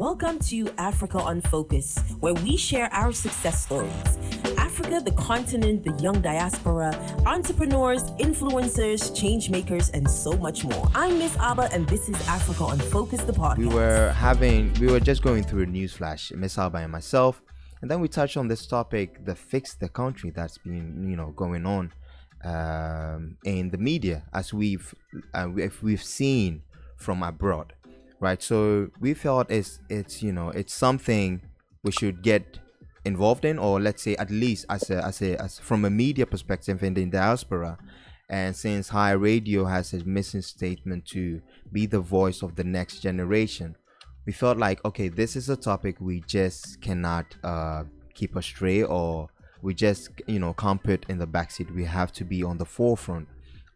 Welcome to Africa on Focus, where we share our success stories. Africa, the continent, the young diaspora, entrepreneurs, influencers, change makers, and so much more. I'm Miss Abba, and this is Africa on Focus, the podcast. We were having, we were just going through a news flash, Miss Abba and myself, and then we touched on this topic, the fix the country that's been, you know, going on um, in the media, as we've, uh, if we've seen from abroad right? So we felt it's it's you know it's something we should get involved in or let's say at least as a as a as from a media perspective in the diaspora. And since high radio has a mission statement to be the voice of the next generation we felt like okay this is a topic we just cannot uh, keep astray or we just you know can't put in the backseat. We have to be on the forefront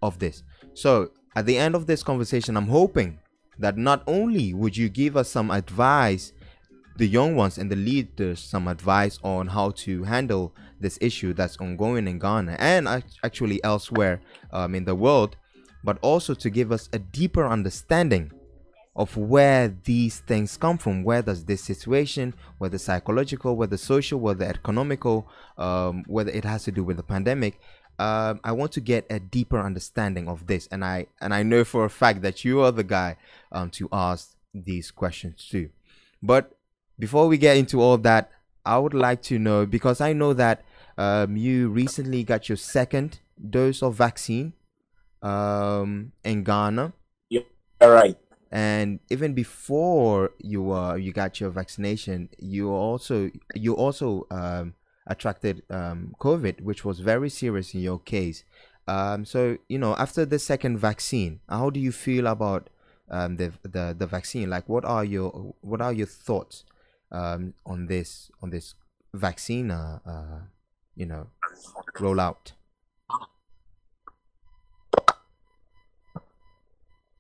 of this. So at the end of this conversation i'm hoping that not only would you give us some advice the young ones and the leaders some advice on how to handle this issue that's ongoing in Ghana and actually elsewhere um, in the world, but also to give us a deeper understanding of where these things come from. Where does this situation, whether psychological, whether social, whether economical, um, whether it has to do with the pandemic, um, I want to get a deeper understanding of this, and I and I know for a fact that you are the guy um, to ask these questions too. But before we get into all that, I would like to know because I know that um, you recently got your second dose of vaccine um, in Ghana. Yeah, right. And even before you uh, you got your vaccination, you also you also um, attracted um, COVID, which was very serious in your case. Um, so you know, after the second vaccine, how do you feel about um, the, the the vaccine? Like, what are your what are your thoughts um, on this on this vaccine? Uh, uh, you know, rollout.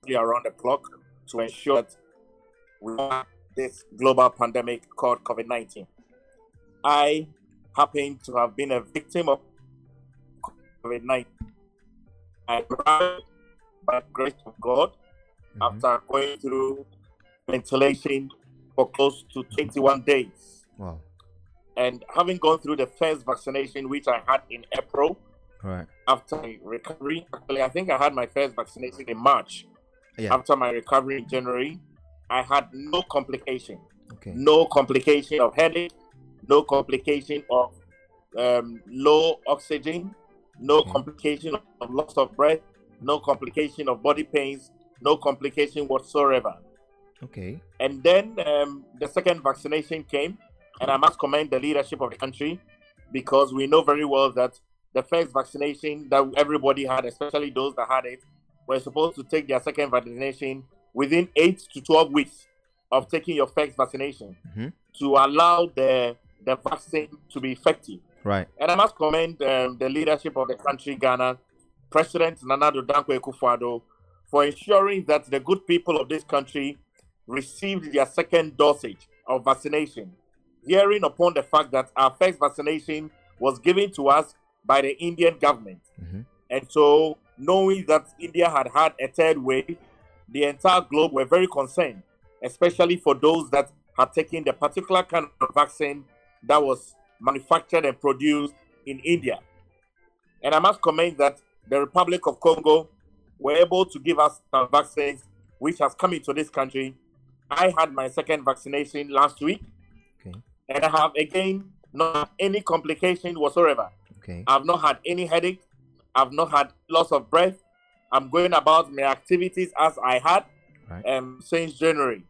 Around the clock to ensure that we have this global pandemic called COVID nineteen. I happen to have been a victim of COVID 19. I arrived by the grace of God mm-hmm. after going through ventilation for close to 21 days. Wow. And having gone through the first vaccination, which I had in April, right after my recovery, actually, I think I had my first vaccination in March. Yeah. After my recovery in January, I had no complication. Okay. No complication of headache, no complication of um, low oxygen, no okay. complication of loss of breath, no complication of body pains, no complication whatsoever. Okay. And then um, the second vaccination came, and I must commend the leadership of the country because we know very well that the first vaccination that everybody had, especially those that had it, were supposed to take their second vaccination within eight to 12 weeks of taking your first vaccination mm-hmm. to allow the the vaccine to be effective. Right. And I must commend um, the leadership of the country, Ghana, President Nana Addo Dankwa Akufo-Addo, for ensuring that the good people of this country received their second dosage of vaccination, hearing upon the fact that our first vaccination was given to us by the Indian government. Mm-hmm. And so, knowing that India had had a third wave, the entire globe were very concerned, especially for those that had taken the particular kind of vaccine that was manufactured and produced in India. And I must comment that the Republic of Congo were able to give us some vaccines which has come into this country. I had my second vaccination last week. Okay. And I have again not any complication whatsoever. Okay. I've not had any headache. I've not had loss of breath. I'm going about my activities as I had right. um, since January.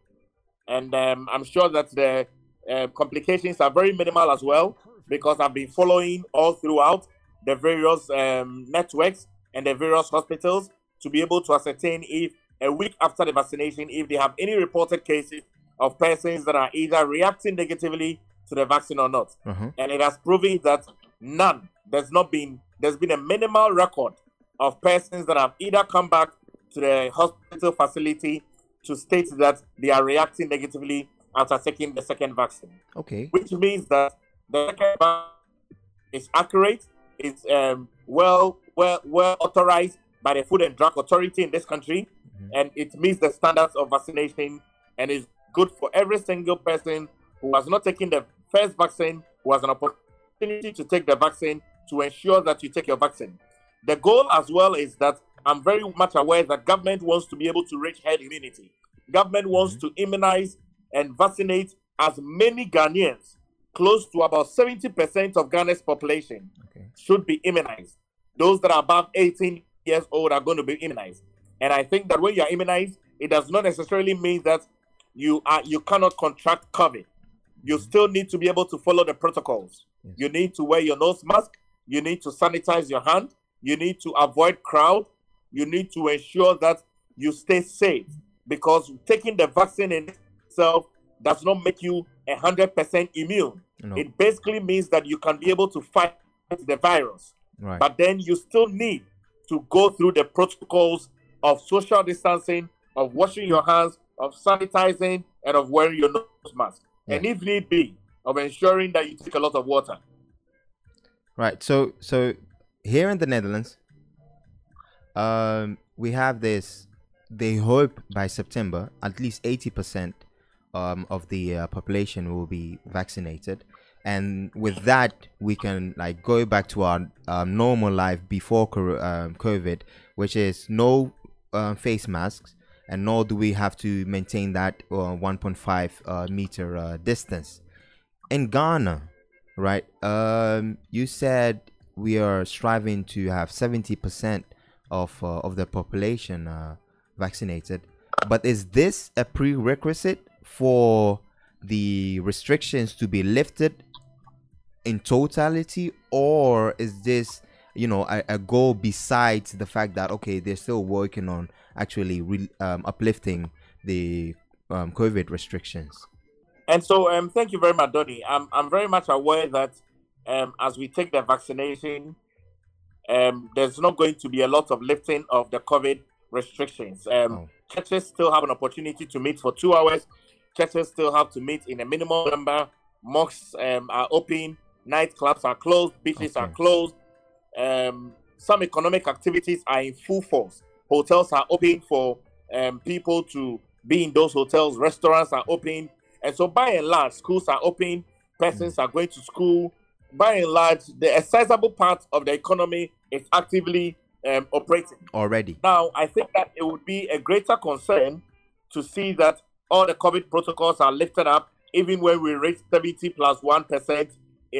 And um, I'm sure that the uh, complications are very minimal as well because I've been following all throughout the various um, networks and the various hospitals to be able to ascertain if a week after the vaccination, if they have any reported cases of persons that are either reacting negatively to the vaccine or not. Uh-huh. And it has proven that none, there's not been, there's been a minimal record of persons that have either come back to the hospital facility to state that they are reacting negatively after taking the second vaccine. Okay. Which means that the second vaccine is accurate, it's um, well, well, well authorized by the Food and Drug Authority in this country, mm-hmm. and it meets the standards of vaccination and is good for every single person who has not taken the first vaccine, who has an opportunity to take the vaccine, to ensure that you take your vaccine. The goal as well is that I'm very much aware that government wants to be able to reach herd immunity. Government wants mm-hmm. to immunize and vaccinate as many Ghanaians, close to about 70% of Ghana's population, okay. should be immunized. Those that are above 18 years old are going to be immunized. And I think that when you are immunized, it does not necessarily mean that you are you cannot contract COVID. You mm-hmm. still need to be able to follow the protocols. Yes. You need to wear your nose mask. You need to sanitize your hand. You need to avoid crowd. You need to ensure that you stay safe because taking the vaccine in itself does not make you 100% immune. No. It basically means that you can be able to fight the virus. Right. But then you still need to go through the protocols of social distancing, of washing your hands, of sanitizing, and of wearing your nose mask. Yeah. And if need be, of ensuring that you take a lot of water. Right. So so here in the Netherlands, um, we have this. They hope by September at least eighty percent um, of the uh, population will be vaccinated, and with that we can like go back to our um, normal life before um, COVID, which is no uh, face masks, and nor do we have to maintain that uh, 1.5 uh, meter uh, distance. In Ghana, right? Um, you said we are striving to have 70% of of the population vaccinated. But is this a prerequisite for the restrictions to be lifted in totality, or is this you know a, a goal besides the fact that okay they're still working on actually re- um, uplifting the um, COVID restrictions? And so, um, thank you very much, Donny. I'm, I'm very much aware that um, as we take the vaccination, um, there's not going to be a lot of lifting of the COVID restrictions. Um, oh. Churches still have an opportunity to meet for two hours. Churches still have to meet in a minimum number. Mosques um, are open. Nightclubs are closed. Beaches okay. are closed. Um, some economic activities are in full force. Hotels are open for um, people to be in those hotels. Restaurants are open. And so, by and large, schools are open, persons mm. are going to school. By and large, the sizable part of the economy is actively um, operating already. Now, I think that it would be a greater concern to see that all the COVID protocols are lifted up, even when we reach 70 plus 1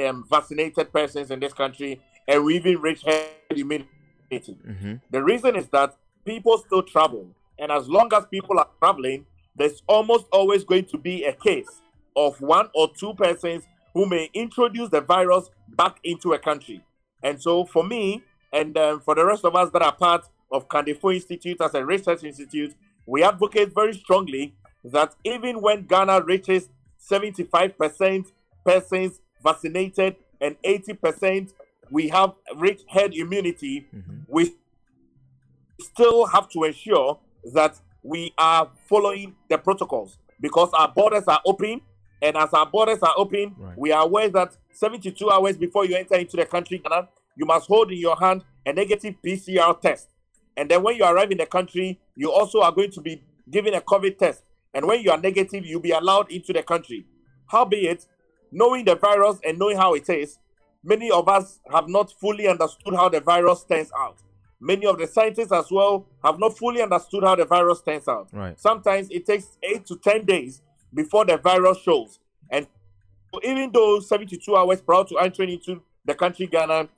um, vaccinated persons in this country, and we even reach herd immunity. Mm-hmm. The reason is that people still travel. And as long as people are traveling, there's almost always going to be a case of one or two persons who may introduce the virus back into a country. And so, for me, and um, for the rest of us that are part of Kandifo Institute as a research institute, we advocate very strongly that even when Ghana reaches 75% persons vaccinated and 80% we have reached herd immunity, mm-hmm. we still have to ensure that we are following the protocols because our borders are open. And as our borders are open, right. we are aware that 72 hours before you enter into the country, Ghana, you must hold in your hand a negative PCR test. And then when you arrive in the country, you also are going to be given a COVID test. And when you are negative, you'll be allowed into the country. Howbeit, knowing the virus and knowing how it is, many of us have not fully understood how the virus turns out. Many of the scientists as well have not fully understood how the virus turns out. Right. Sometimes it takes eight to 10 days before the virus shows. And even though 72 hours prior to entering into the country, Ghana,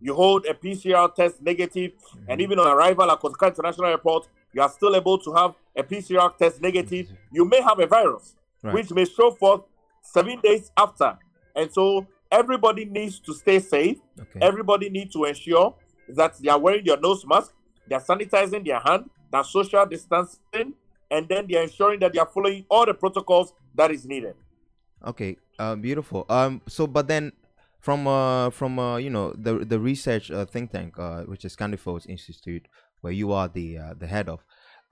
you hold a PCR test negative, mm-hmm. and even on arrival at Kotoka International Airport, you are still able to have a PCR test negative. You may have a virus, right. which may show forth seven days after. And so everybody needs to stay safe. Okay. Everybody needs to ensure that they are wearing their nose mask, they're sanitizing their hand, they're social distancing, and then they're ensuring that they are following all the protocols that is needed. Okay, uh, beautiful. Um, so but then from uh from uh you know the the research uh, think tank uh which is Candifo's Institute where you are the uh, the head of,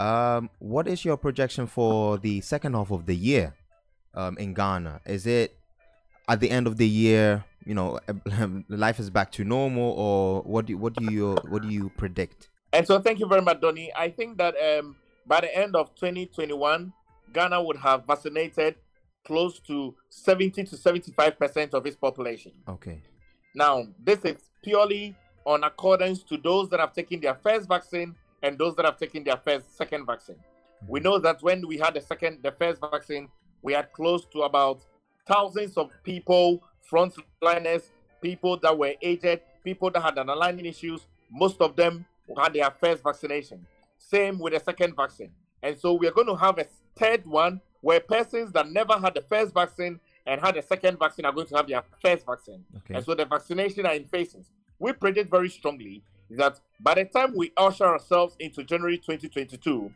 um, what is your projection for the second half of the year, um, in Ghana? Is it at the end of the year? you know life is back to normal or what do what do you what do you predict and so thank you very much donny i think that um by the end of 2021 Ghana would have vaccinated close to 70 to 75% of its population. Okay. Now, this is purely on accordance to those that have taken their first vaccine and those that have taken their first second vaccine. Mm-hmm. We know that when we had the second the first vaccine, we had close to about thousands of people, frontliners, people that were aged, people that had underlying issues, most of them had their first vaccination. Same with the second vaccine. And so we're going to have a third one where persons that never had the first vaccine and had the second vaccine are going to have their first vaccine. Okay. And so the vaccination are in phases. We predict very strongly that by the time we usher ourselves into January 2022,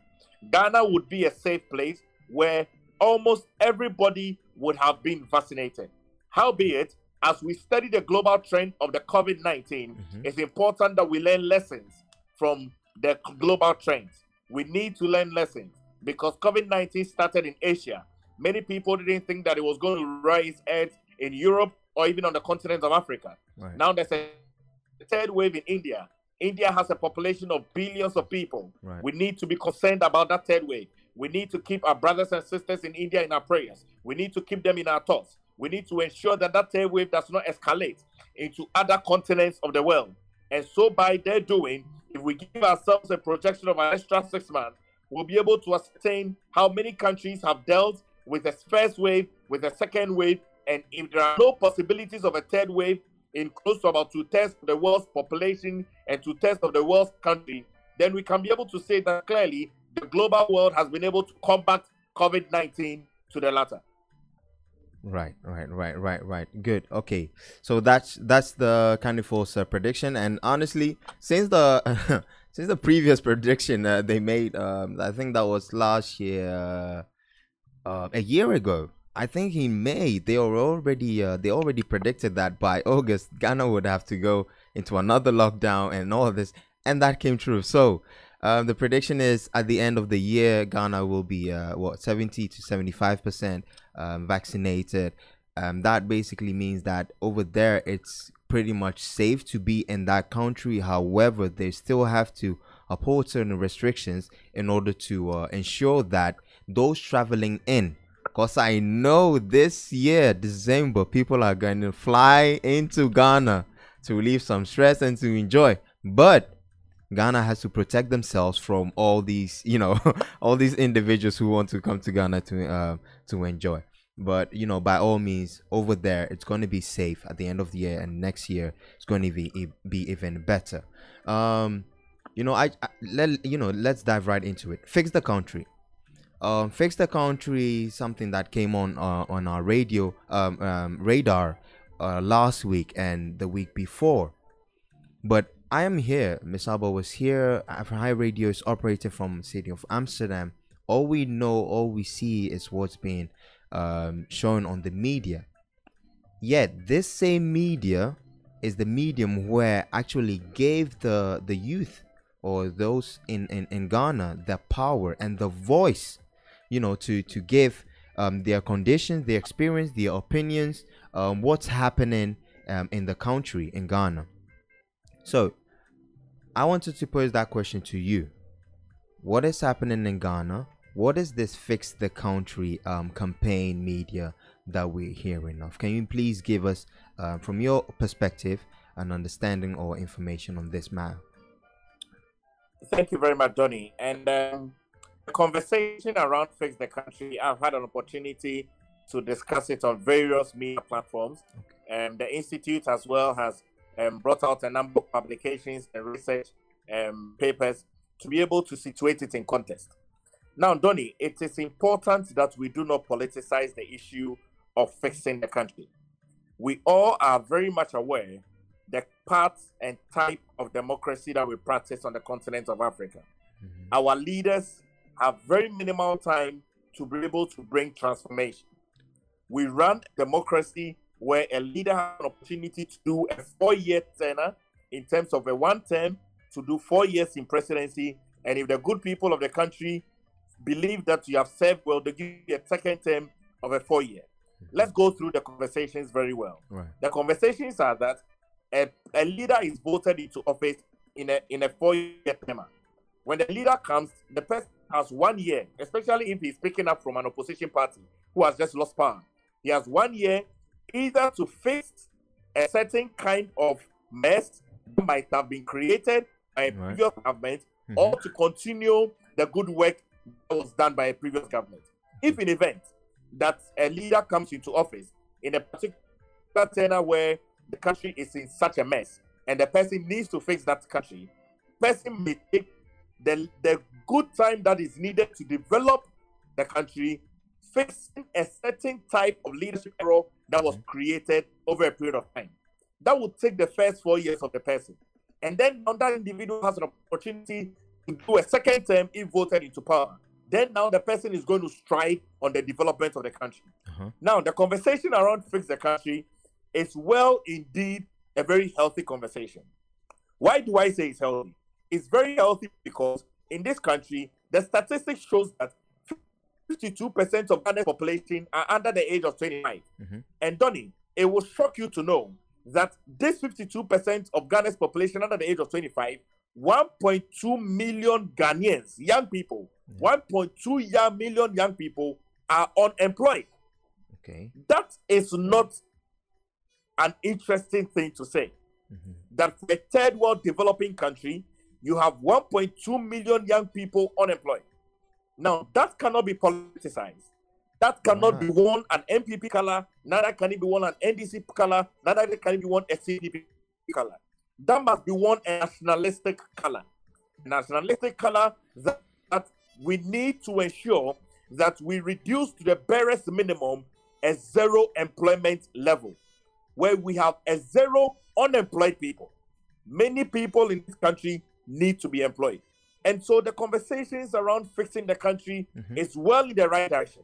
Ghana would be a safe place where almost everybody would have been vaccinated. Howbeit, as we study the global trend of the COVID 19, mm-hmm. it's important that we learn lessons from the global trends. We need to learn lessons because COVID 19 started in Asia. Many people didn't think that it was going to rise heads in Europe or even on the continent of Africa. Right. Now there's a third wave in India. India has a population of billions of people. Right. We need to be concerned about that third wave. We need to keep our brothers and sisters in India in our prayers. We need to keep them in our thoughts. We need to ensure that that third wave does not escalate into other continents of the world. And so, by their doing, if we give ourselves a projection of an extra six months, we'll be able to ascertain how many countries have dealt with the first wave, with the second wave, and if there are no possibilities of a third wave in close to about two thirds of the world's population and two thirds of the world's country, then we can be able to say that clearly the global world has been able to combat COVID 19 to the latter. Right, right, right, right, right. Good. Okay, so that's that's the kind of false uh, prediction, and honestly, since the since the previous prediction uh, they made, um, I think that was last year, uh, a year ago. I think in May they were already uh, they already predicted that by August Ghana would have to go into another lockdown and all this, and that came true. So um, the prediction is at the end of the year, Ghana will be uh, what 70 to 75 percent um, vaccinated. Um, that basically means that over there it's pretty much safe to be in that country. However, they still have to uphold certain restrictions in order to uh, ensure that those traveling in because I know this year, December, people are going to fly into Ghana to relieve some stress and to enjoy. But Ghana has to protect themselves from all these, you know, all these individuals who want to come to Ghana to uh, to enjoy. But you know, by all means, over there, it's going to be safe at the end of the year, and next year it's going to be be even better. Um, you know, I, I let you know, let's dive right into it. Fix the country. Um, fix the country, something that came on uh, on our radio um, um, radar uh, last week and the week before. But I am here. Miss Alba was here. High Radio is operated from the city of Amsterdam. All we know, all we see is what's being um, shown on the media. Yet this same media is the medium where actually gave the the youth or those in, in, in Ghana the power and the voice, you know, to to give um, their conditions, their experience, their opinions, um, what's happening um, in the country in Ghana. So, I wanted to pose that question to you. What is happening in Ghana? What is this fix the country um, campaign media that we're hearing of? Can you please give us, uh, from your perspective, an understanding or information on this matter? Thank you very much, Donny. And um, conversation around Fix the Country, I've had an opportunity to discuss it on various media platforms. And um, the Institute as well has um, brought out a number of publications and research um, papers to be able to situate it in context. Now, Donny, it is important that we do not politicize the issue of fixing the country. We all are very much aware the parts and type of democracy that we practice on the continent of Africa. Mm-hmm. Our leaders have very minimal time to be able to bring transformation. We run democracy where a leader has an opportunity to do a four-year tenure in terms of a one term to do four years in presidency. And if the good people of the country believe that you have served well, they give you a second term of a four-year. Mm-hmm. Let's go through the conversations very well. Right. The conversations are that a, a leader is voted into office in a in a four-year term. When the leader comes, the person has one year, especially if he's picking up from an opposition party who has just lost power. He has one year either to fix a certain kind of mess that might have been created by a Right. previous government Mhm. or to continue the good work that was done by a previous government. If in event that a leader comes into office in a particular tenor where the country is in such a mess and the person needs to fix that country, person may take the, the good time that is needed to develop the country, fixing a certain type of leadership error that was created over a period of time. That would take the first four years of the person. And then now that individual has an opportunity to do a second term if voted into power. Then now the person is going to stride on the development of the country. Uh-huh. Now the conversation around fix the country is well indeed a very healthy conversation. Why do I say it's healthy? It's very healthy because in this country, the statistics shows that 52% of Ghana's population are under the age of 25. Mhm. And Donny, it will shock you to know that this 52% of Ghana's population under the age of 25, 1.2 million Ghanaians, young people, 1.2 young million young people are unemployed. Okay. That is not an interesting thing to say. Mhm. That for a third world developing country, you have 1.2 million young people unemployed. Now, that cannot be politicized. That cannot not? be mm-hmm. one an NPP color, neither can it be one an NDC color, neither can it be one a CDP color. That must be one a nationalistic color. Nationalistic color that, that we need to ensure that we reduce to the barest minimum a zero employment level where we have a zero unemployed people. Many people in this country need to be employed. And so the conversations around fixing the country Mhm. is well in the right direction.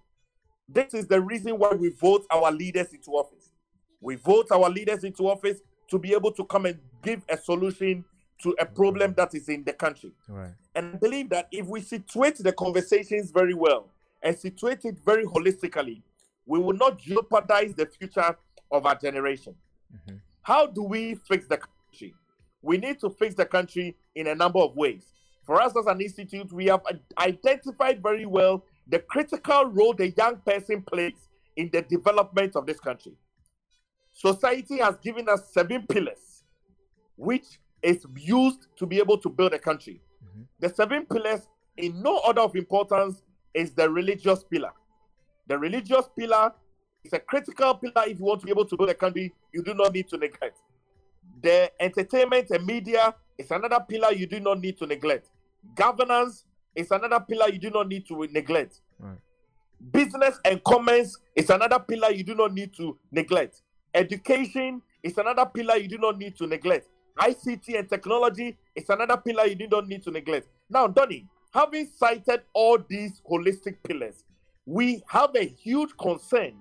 This is the reason why we vote our leaders into office. We vote our leaders into office to be able to come and give a solution to a problem that is in the country. Right. And I believe that if we situate the conversations very well and situate it very holistically, we will not jeopardize the future of our generation. Mhm. How do we fix the country? We need to fix the country in a number of ways. For us as an institute, we have identified very well the critical role the young person plays in the development of this country. Society has given us seven pillars, which is used to be able to build a country. Mhm. The seven pillars, in no order of importance, is the religious pillar. The religious pillar is a critical pillar if you want to be able to build a country, you do not need to neglect. The entertainment and media is another pillar you do not need to neglect. Governance is another pillar you do not need to neglect. Right. Business and commerce is another pillar you do not need to neglect. Education is another pillar you do not need to neglect. ICT and technology is another pillar you do not need to neglect. Now, Donny, having cited all these holistic pillars, we have a huge concern.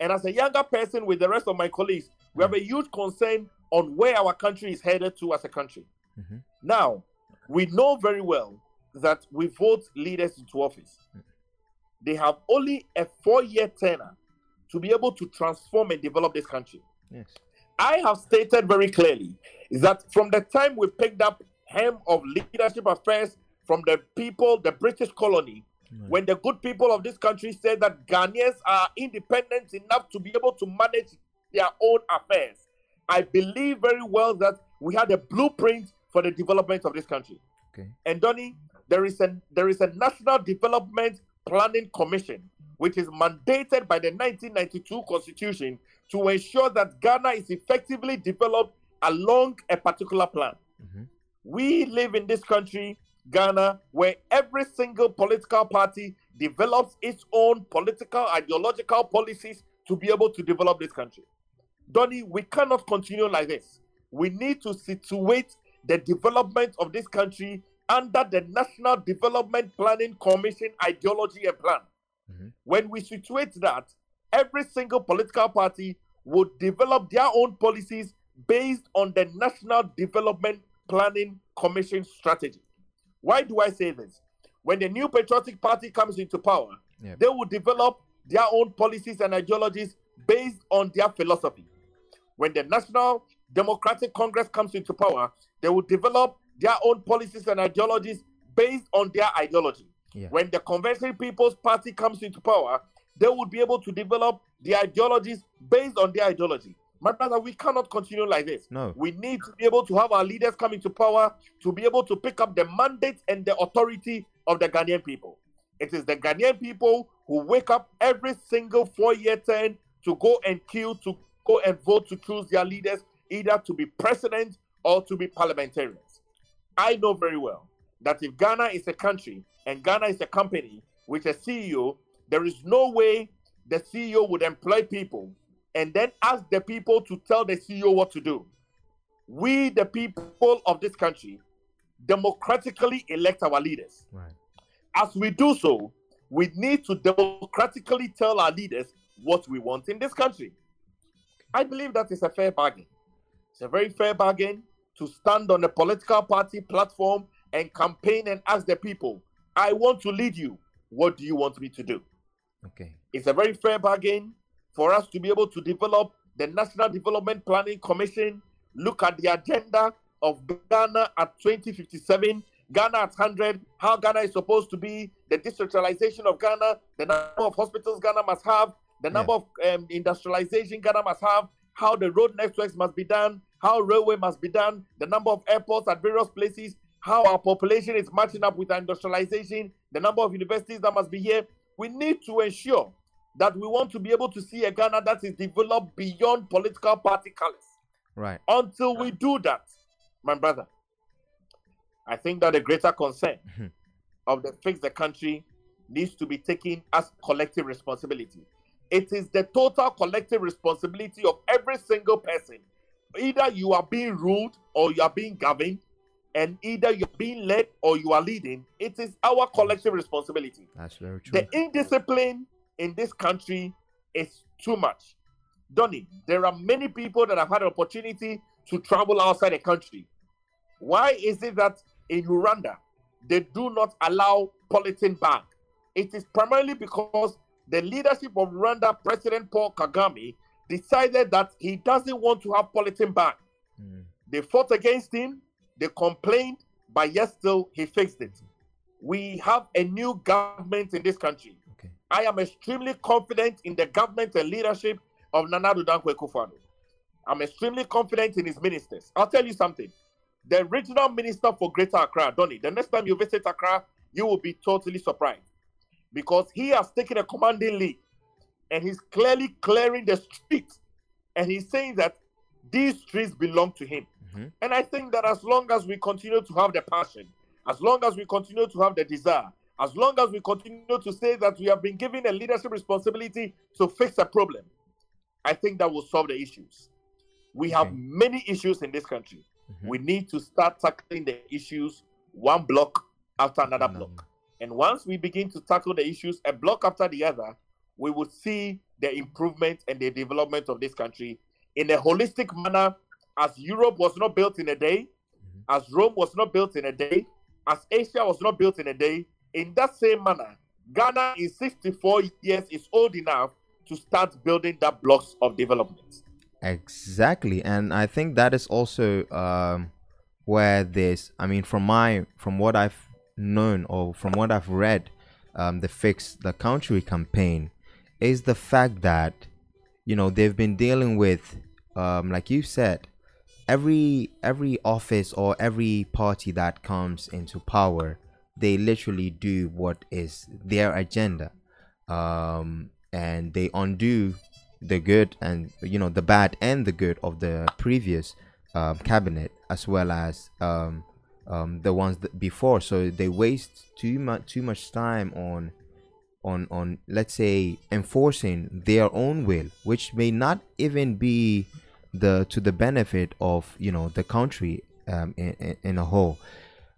And as a younger person with the rest of my colleagues, we have hmm. a huge concern on where our country is headed to as a country. Mhm. Now, we know very well that we vote leaders into office. They have only a four year tenure to be able to transform and develop this country. Yes. I have stated very clearly that from the time we picked up hem of leadership affairs from the people, the British colony, Right. when the good people of this country said that Ghanaians are independent enough to be able to manage their own affairs, I believe very well that we had a blueprint for the development of this country. Okay. And Donny, there is a there is a National Development Planning Commission, which is mandated by the 1992 Constitution to ensure that Ghana is effectively developed along a particular plan. Mhm. We live in this country, Ghana, where every single political party develops its own political, ideological policies to be able to develop this country. Donny, we cannot continue like this. We need to situate the development of this country under the National Development Planning Commission ideology and plan. Mhm. When we situate that, every single political party would develop their own policies based on the National Development Planning Commission strategy. Why do I say this? When the new patriotic party comes into power, Yeah. they will develop their own policies and ideologies based on their philosophy. When the National Democratic Congress comes into power, they will develop their own policies and ideologies based on their ideology. Yeah. When the Convention People's Party comes into power, they will be able to develop the ideologies based on their ideology. My brother, we cannot continue like this. No. We need to be able to have our leaders come into power to be able to pick up the mandate and the authority of the Ghanaian people. It is the Ghanaian people who wake up every single four year term to go and kill, to go and vote to choose their leaders, either to be president or to be parliamentarians. I know very well that if Ghana is a country and Ghana is a company with a CEO, there is no way the CEO would employ people and then ask the people to tell the CEO what to do. We, the people of this country, democratically elect our leaders. Right. As we do so, we need to democratically tell our leaders what we want in this country. I believe that is a fair bargain. It's a very fair bargain to stand on a political party platform and campaign and ask the people, I want to lead you. What do you want me to do? Okay. It's a very fair bargain for us to be able to develop the National Development Planning Commission, look at the agenda of Ghana at 2057, Ghana at 100, how Ghana is supposed to be, the decentralization of Ghana, the number of hospitals Ghana must have, the number of um, industrialization Ghana must have, how the road networks must be done, how railway must be done, the number of airports at various places, how our population is matching up with our industrialization, the number of universities that must be here. We need to ensure that we want to be able to see a Ghana that is developed beyond political party colors. Right. Until we do that, my brother, I think that the greater concern Mhm. of the fix the country needs to be taken as collective responsibility. It is the total collective responsibility of every single person. Either you are being ruled or you are being governed, and either you're being led or you are leading. It is our collective responsibility. That's very true. The indiscipline in this country is too much. Donny, there are many people that have had an opportunity to travel outside the country. Why is it that in Rwanda they do not allow polythene bag? It is primarily because the leadership of Rwanda, President Paul Kagame, decided that he doesn't want to have polythene bag. Mm. They fought against him, they complained, but yet still he fixed it. We have a new government in this country. Okay. I am extremely confident in the government and leadership of Nana Addo Dankwa Akufo-Addo. I'm extremely confident in his ministers. I'll tell you something. The regional minister for Greater Accra, Donny, the next time you visit Accra, you will be totally surprised because he has taken a commanding lead and he's clearly clearing the streets and he's saying that these streets belong to him. Mhm. And I think that as long as we continue to have the passion, as long as we continue to have the desire, as long as we continue to say that we have been given a leadership responsibility to fix a problem, I think that will solve the issues. We have many issues in this country. Mhm. We need to start tackling the issues one block after another Another. block. And once we begin to tackle the issues a block after the other, we will see the improvement and the development of this country in a holistic manner, as Europe was not built in a day, as Rome was not built in a day, as Asia was not built in a day. In that same manner, Ghana is 64 years is old enough to start building that blocks of development. Exactly, and I think that is also um, where this. I mean, from my from what I've known or from what I've read, um, the fix the country campaign is the fact that you know they've been dealing with, um, like you said, every every office or every party that comes into power, they literally do what is their agenda, um, and they undo the good and you know the bad and the good of the previous um, cabinet as well as um, um, the ones that before. So they waste too much too much time on on on let's say enforcing their own will which may not even be the to the benefit of you know the country um, in, in, a whole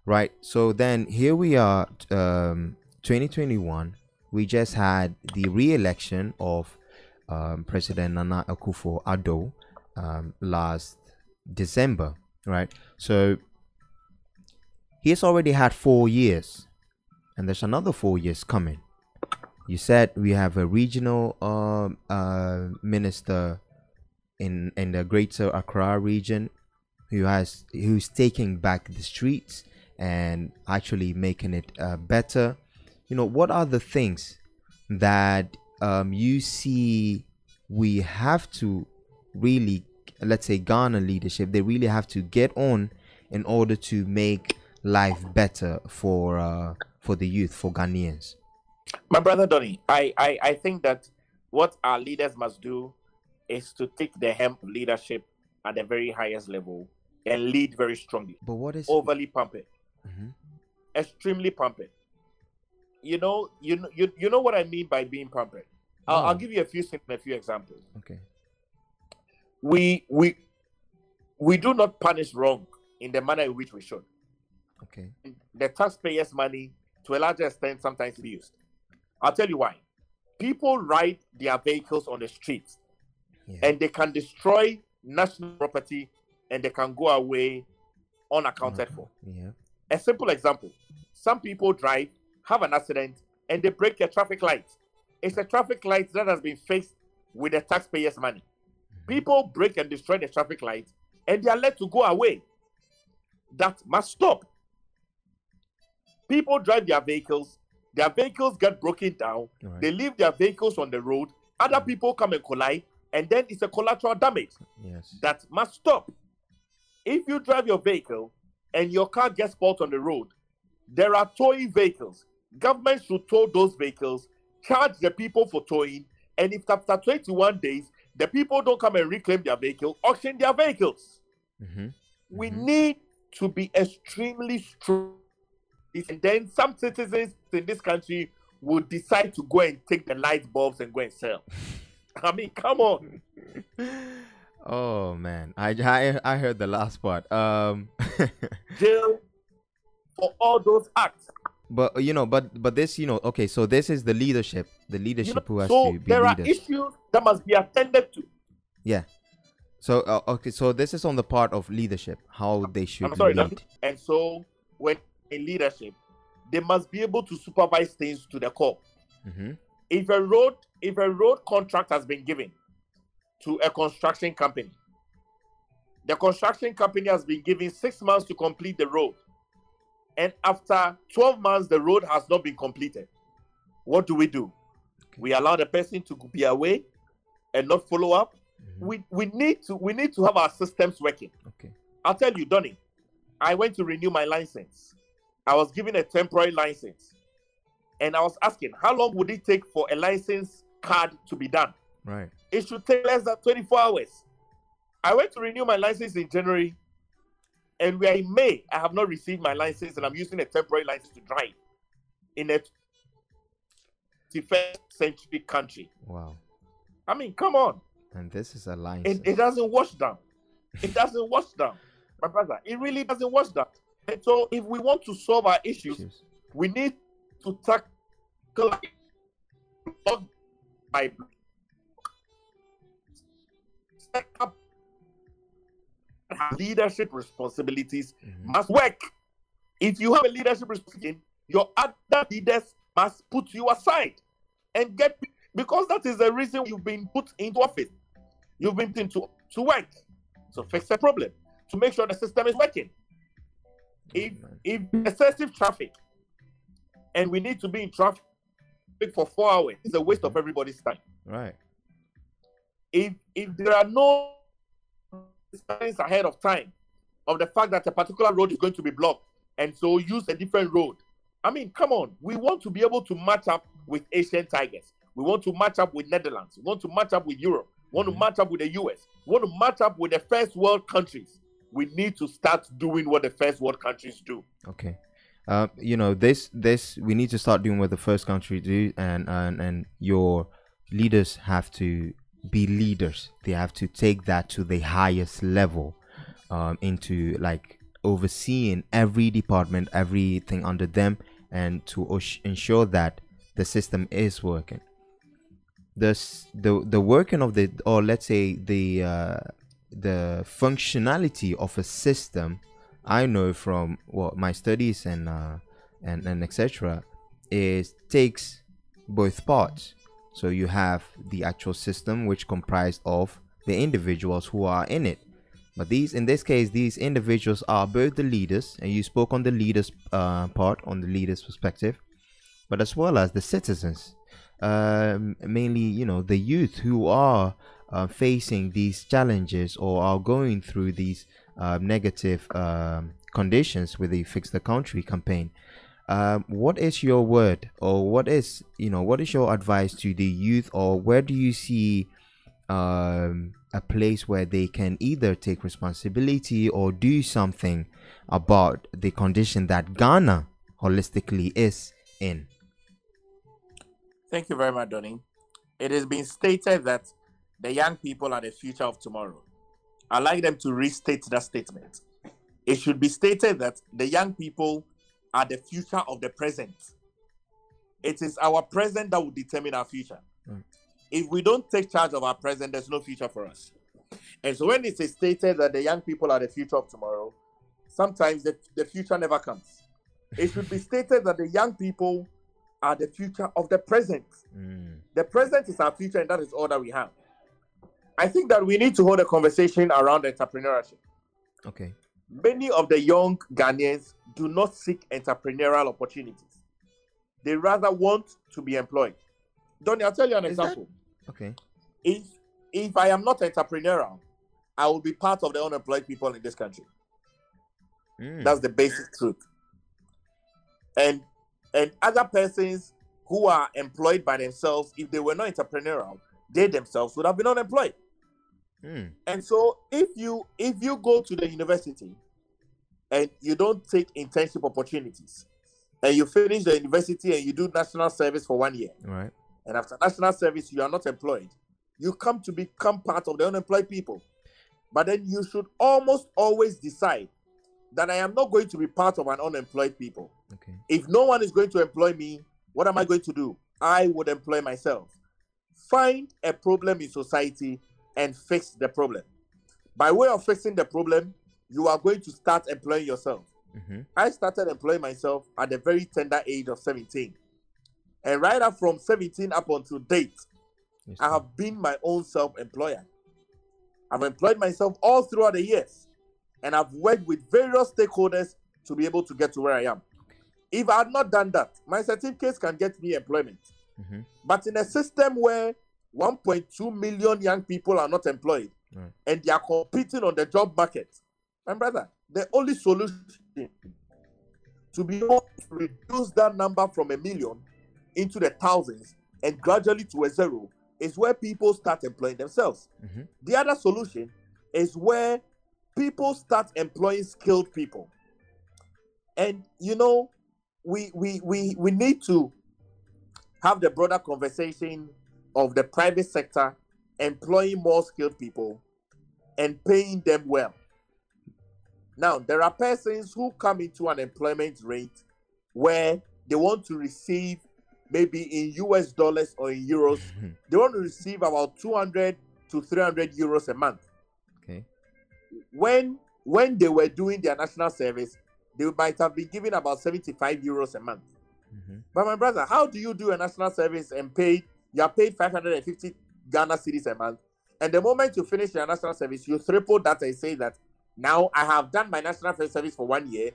right? So then here we are um 2021 we just had the re-election of um, President Nana Akufo Addo um, last December, right? So he's already had four years, and there's another four years coming. You said we have a regional um, uh, minister in in the Greater Accra region who has who's taking back the streets and actually making it uh, better you know what are the things that um, you see we have to really let's say Ghana leadership they really have to get on in order to make life better for uh, for the youth for Ghanaians? My brother Donny I, I I think that what our leaders must do is to take the hemp leadership at the very highest level and lead very strongly. But what is overly pumping Mhm. extremely pumping you know you know you, you know what I mean by being pumping I'll, I'll give you a few a few examples. Okay. We we we do not punish wrong in the manner in which we should. Okay mm. The taxpayers' money, to a large extent, sometimes is used. I'll tell you why. People ride their vehicles on the streets yeah and they can destroy national property and they can go away unaccounted for. yeah A simple example some people drive, have an accident, and they break a traffic light. It's a traffic light that has been fixed with the taxpayers' money. Mm-hmm. People break and destroy the traffic light and they are let to go away. That must stop. People drive their vehicles, their vehicles get broken down, right. they leave their vehicles on the road, other people come and collide, and then it's a collateral damage yes that must stop. If you drive your vehicle and your car gets spoiled on the road, there are towing vehicles. Government should tow those vehicles, charge the people for towing, and if after 21 days the people don't come and reclaim their vehicle, auction their vehicles. mm-hmm. We Mhm. need to be extremely strong. And then some citizens in this country will decide to go and take the light bulbs and go and sell. I mean, come on. oh man I, I i heard the last part um Jail for all those acts. but you know but but this you know okay so this is the leadership the You leadership know, who has so to be there are issues that must be attended to. yeah so uh, okay so this is on the part of leadership how they should I'm sorry, lead and so when in leadership, they must be able to supervise things to the core. mm-hmm. If a road, if a road contract has been given to a construction company, the construction company has been given six months to complete the road, and after 12 months the road has not been completed. What do we do? We allow the person to be away and not follow up. Mhm. We we need to we need to have our systems working. okay I'll tell you, Donny, I went to renew my license. I was given a temporary license. And I was asking, how long would it take for a license card to be done? right It should take less than 24 hours. I went to renew my license in January, and we are in May. I have not received my license, and I'm using a temporary license to drive in a 21st century country. wow I mean, come on. and this is a license. it, it doesn't wash down. It doesn't wash down, my brother. It really doesn't wash down. And so, if we want to solve our issues, we need to tackle block by block. Leadership responsibilities Mhm. must work. If you have a leadership responsibility, your other leaders must put you aside and get because that is the reason you've been put into office. You've been put into to work. So fix the problem to make sure the system is working. If if excessive traffic and we need to be in traffic for four hours, it's a waste of everybody's time. right If if there are no signs ahead of time of the fact that a particular road is going to be blocked, and so use a different road. I mean, come on. We want to be able to match up with Asian tigers. We want to match up with Netherlands. We want to match up with Europe. We want Mhm. to match up with the US. We want to match up with the first world countries. We need to start doing what the first world countries do. Okay. Uh, you know this this we need to start doing what the first country do, and and and your leaders have to be leaders. They have to take that to the highest level, um, into like overseeing every department, everything under them, and to ensure that the system is working. The the the working of the or let's say the uh, the functionality of a system I know from what my studies and uh, and and etc. is takes both parts. So you have the actual system, which comprised of the individuals who are in it, But these, in this case, these individuals are both the leaders, and you spoke on the leaders uh, part, on the leaders' perspective, but as well as the citizens, um, mainly, you know, the youth who are uh, facing these challenges or are going through these uh, negative um, conditions with the Fix the Country campaign. Um, what is your word or what is you know what is your advice to the youth or where do you see um, a place where they can either take responsibility or do something about the condition that Ghana holistically is in? Thank you very much, Donny. It has been stated that the young people are the future of tomorrow. I'd like them to restate that statement. It should be stated that the young people are the future of the present. It is our present that will determine our future. Mm. If we don't take charge of our present, there's no future for us. And so when it is stated that the young people are the future of tomorrow, sometimes the, the future never comes. It should be stated that the young people are the future of the present. Mm. The present is our future, and that is all that we have. I think that we need to hold a conversation around entrepreneurship. Okay. Many of the young Ghanaians do not seek entrepreneurial opportunities. They rather want to be employed. Donny, I'll tell you an Is example. That... Okay. If if I am not entrepreneurial, I will be part of the unemployed people in this country. Mm. That's the basic truth. And and other persons who are employed by themselves, if they were not entrepreneurial, they themselves would have been unemployed. Mm. And so if you if you go to the university and you don't take internship opportunities and you finish the university and you do national service for one year. Right. And after national service you are not employed, you come to become part of the unemployed people. But then you should almost always decide that I am not going to be part of an unemployed people. Okay. If no one is going to employ me, what am I going to do? I would employ myself. Find a problem in society and fix the problem. By way of fixing the problem, you are going to start employing yourself. Mm-hmm. I started employing myself at the very tender age of 17. And right up from 17 up until date, yes, I have been my own self employer. I've employed myself all throughout the years. And I've worked with various stakeholders to be able to get to where I am. If I had not done that, my certificates can get me employment. Mm-hmm. But in a system where 1.2 million young people are not employed right. and they are competing on the job market, my brother, the only solution to be able to reduce that number from a million into the thousands and gradually to a zero is where people start employing themselves. Mm-hmm. The other solution is where people start employing skilled people. And you know, we we we we need to have the broader conversation of the private sector employing more skilled people and paying them well. Now, there are persons who come into an employment rate where they want to receive maybe in US dollars or in euros, they want to receive about 200 to 300 euros a month. Okay. When when they were doing their national service, they might have been given about 75 euros a month. Mm-hmm. But my brother, how do you do a national service and pay you are paid 550 Ghana cedis a month. And the moment you finish your national service, you triple that and say that now I have done my national service for one year.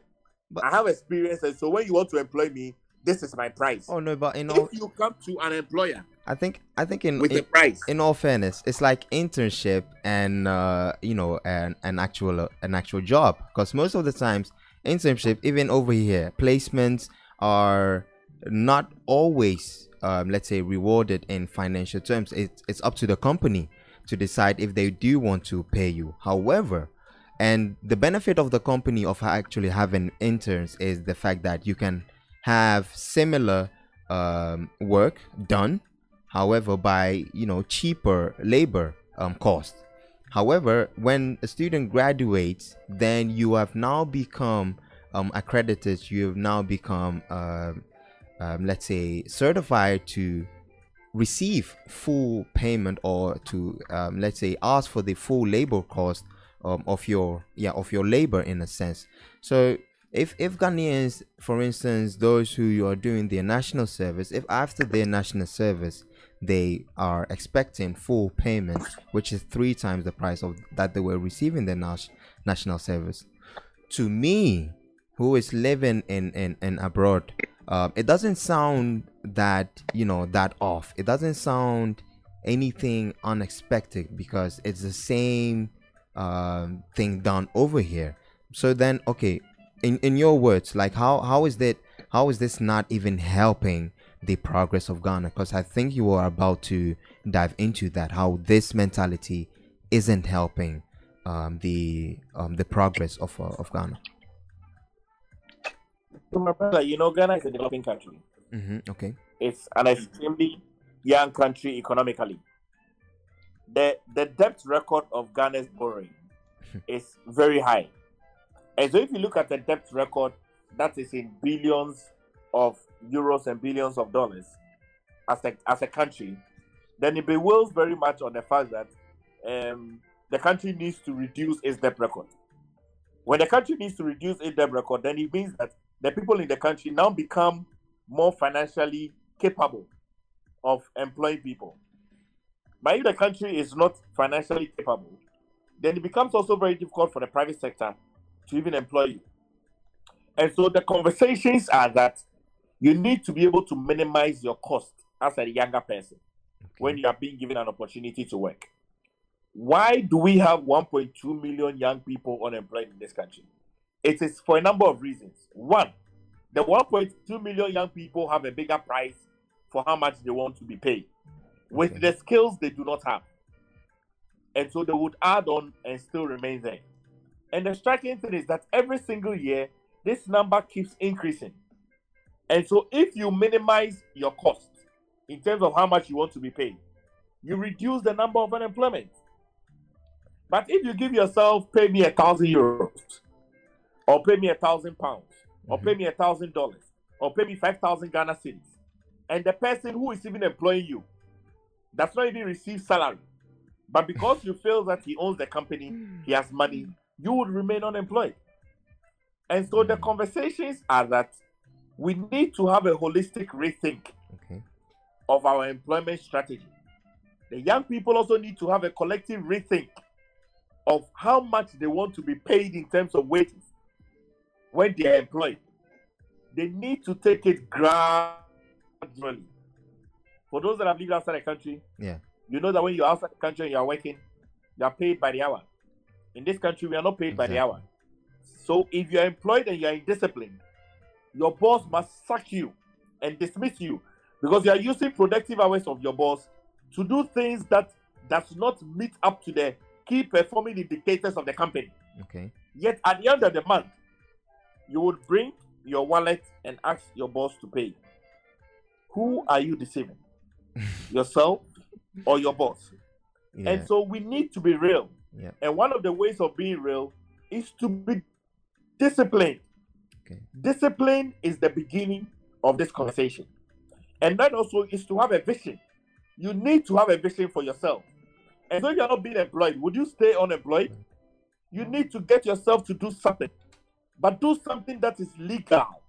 But, I have experience, and so when you want to employ me, this is my price. Oh no, but in all, if you come to an employer, I think I think in with in, the price. In all fairness, it's like internship and uh, you know an an actual uh, an actual job because most of the times internship, even over here, placements are not always um, let's say rewarded in financial terms it's, it's up to the company to decide if they do want to pay you. However and the benefit of the company of actually having interns is the fact that you can have similar um, work done however by you know cheaper labor um, cost. However when a student graduates then you have now become um, accredited you have now become uh, um, let's say certified to receive full payment or to um, let's say ask for the full labor cost um, of your yeah of your labor in a sense so if if Ghanaians for instance those who are doing their national service if after their national service they are expecting full payment, which is three times the price of that they were receiving their nas- national service. To me, who is living in in, in abroad, um, it doesn't sound that you know that off. It doesn't sound anything unexpected because it's the same um, thing done over here. So then, okay, in in your words, like how how is that? How is this not even helping the progress of Ghana? Because I think you are about to dive into that. How this mentality isn't helping um, the um, the progress of uh, of Ghana. My brother, you know, Ghana is a developing country. Mm-hmm. Okay. It's an extremely young country economically. The the debt record of Ghana's borrowing is very high. And so if you look at the debt record, that is in billions of euros and billions of dollars as a as a country, then it bewails very much on the fact that um, the country needs to reduce its debt record. When the country needs to reduce its debt record, then it means that the people in the country now become more financially capable of employing people. But if the country is not financially capable, then it becomes also very difficult for the private sector to even employ you. And so the conversations are that you need to be able to minimize your cost as a younger person okay. when you are being given an opportunity to work. Why do we have 1.2 million young people unemployed in this country? It is for a number of reasons. One, the 1.2 million young people have a bigger price for how much they want to be paid with okay. the skills they do not have. And so they would add on and still remain there. And the striking thing is that every single year, this number keeps increasing. And so if you minimize your cost in terms of how much you want to be paid, you reduce the number of unemployment. But if you give yourself, pay me a thousand euros, or pay me a thousand pounds, or pay mm-hmm. me a thousand dollars, or pay me five thousand Ghana cedis, and the person who is even employing you does not even receive salary, but because you feel that he owns the company, he has money, you would remain unemployed. And so the mm. conversations are that we need to have a holistic rethink okay. of our employment strategy. The young people also need to have a collective rethink of how much they want to be paid in terms of wages when they are employed. They need to take it gradually. For those that have lived outside the country, yeah, you know that when you're outside the country and you're working, you are paid by the hour. In this country, we are not paid exactly. by the hour. So if you're employed and you're in discipline, your boss must sack you and dismiss you because you are using productive hours of your boss to do things that does not meet up to the key performing indicators of the company. Okay. Yet at the end of the month, you would bring your wallet and ask your boss to pay. Who are you deceiving? Yourself or your boss? Yeah. And so we need to be real. Yeah. And one of the ways of being real is to be disciplined. Okay. Discipline is the beginning of this conversation. And then also is to have a vision. You need to have a vision for yourself. And so if you're not being employed, would you stay unemployed? You need to get yourself to do something, but do something that is legal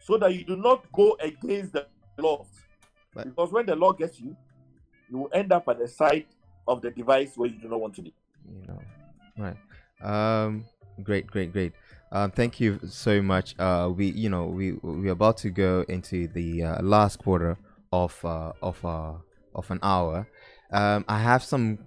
so that you do not go against the laws. But, because when the law gets you, you will end up at the side of the device where you do not want to be. You know, right. Um, great, great, great. Um, thank you so much. Uh, we, you know, we we're about to go into the uh, last quarter of uh, of uh, of an hour. Um, I have some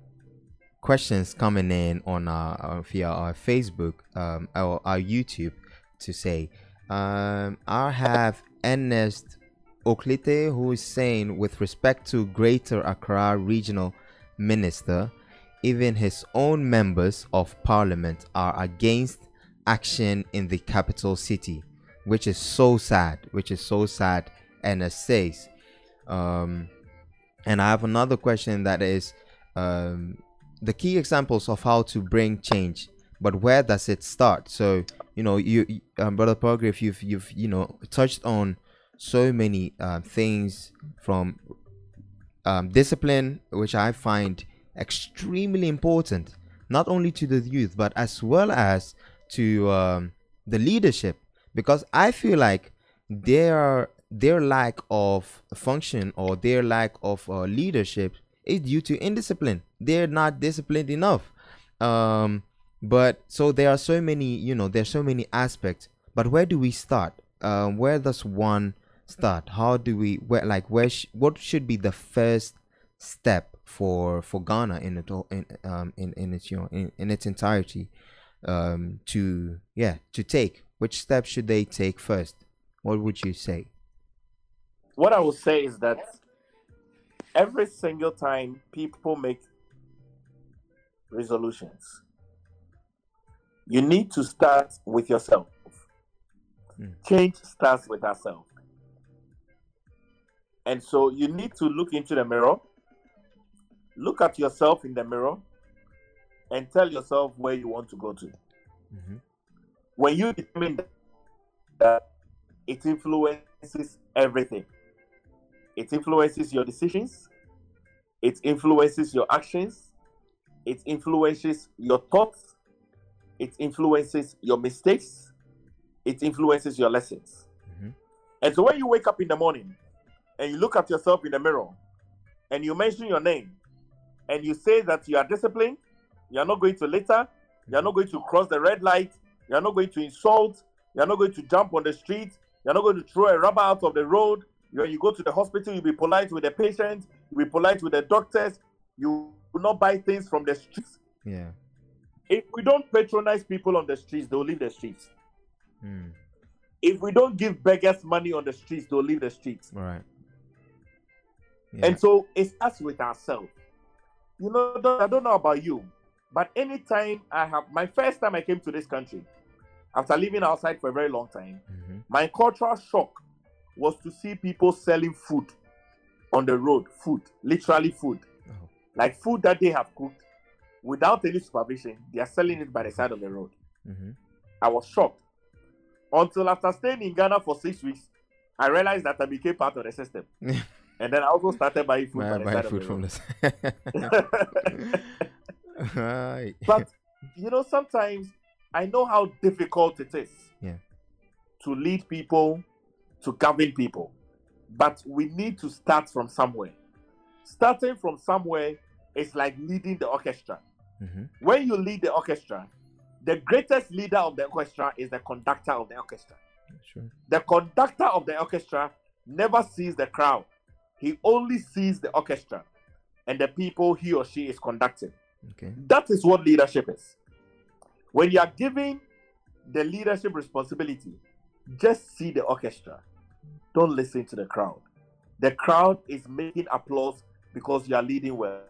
questions coming in on our uh, via our Facebook um, or our YouTube to say. Um, I have Ernest Oklite who is saying, with respect to Greater Accra Regional Minister, even his own members of parliament are against action in the capital city, which is so sad, which is so sad. It says, um, and I have another question that is um, the key examples of how to bring change, but where does it start? So you know, you, um, brother Progress, you've you've you know touched on so many uh, things from um, discipline, which I find extremely important, not only to the youth but as well as to um, the leadership because I feel like their their lack of function or their lack of uh, leadership is due to indiscipline. They're not disciplined enough. Um, but so there are so many, you know, there's so many aspects. But where do we start? Um, where does one start? How do we, where, like, where, sh- what should be the first step for for Ghana in it in um in in its you know in, in its entirety um to yeah to take which step should they take first what would you say what i would say is that every single time people make resolutions you need to start with yourself mm. change starts with ourselves and so you need to look into the mirror look at yourself in the mirror and tell yourself where you want to go to. Mm-hmm. When you determine that, it influences everything. It influences your decisions. It influences your actions. It influences your thoughts. It influences your mistakes. It influences your lessons. Mm-hmm. And so when you wake up in the morning and you look at yourself in the mirror and you mention your name and you say that you are disciplined, you are not going to litter, you are not going to cross the red light, you are not going to insult, you are not going to jump on the street, you are not going to throw a rubber out of the road. When you go to the hospital, you be polite with the patients, you be polite with the doctors, you will not buy things from the streets. Yeah. If we don't patronize people on the streets, they'll leave the streets. Mm. If we don't give beggars money on the streets, they'll leave the streets. Right. Yeah. And so it starts with ourselves you know, I don't know about you, but anytime I have my first time I came to this country, after living outside for a very long time, mm-hmm. my cultural shock was to see people selling food on the road, food, literally food, oh. like food that they have cooked without any supervision. They are selling it by the side of the road. Mm-hmm. I was shocked until after staying in Ghana for six weeks, I realized that I became part of the system. And then I also started buying food. Man, buying food from the right. But you know, sometimes I know how difficult it is yeah. to lead people, to govern people. But we need to start from somewhere. Starting from somewhere is like leading the orchestra. Mm-hmm. When you lead the orchestra, the greatest leader of the orchestra is the conductor of the orchestra. Sure. The conductor of the orchestra never sees the crowd. He only sees the orchestra and the people he or she is conducting. Okay. That is what leadership is. When you are giving the leadership responsibility, just see the orchestra. Don't listen to the crowd. The crowd is making applause because you are leading well.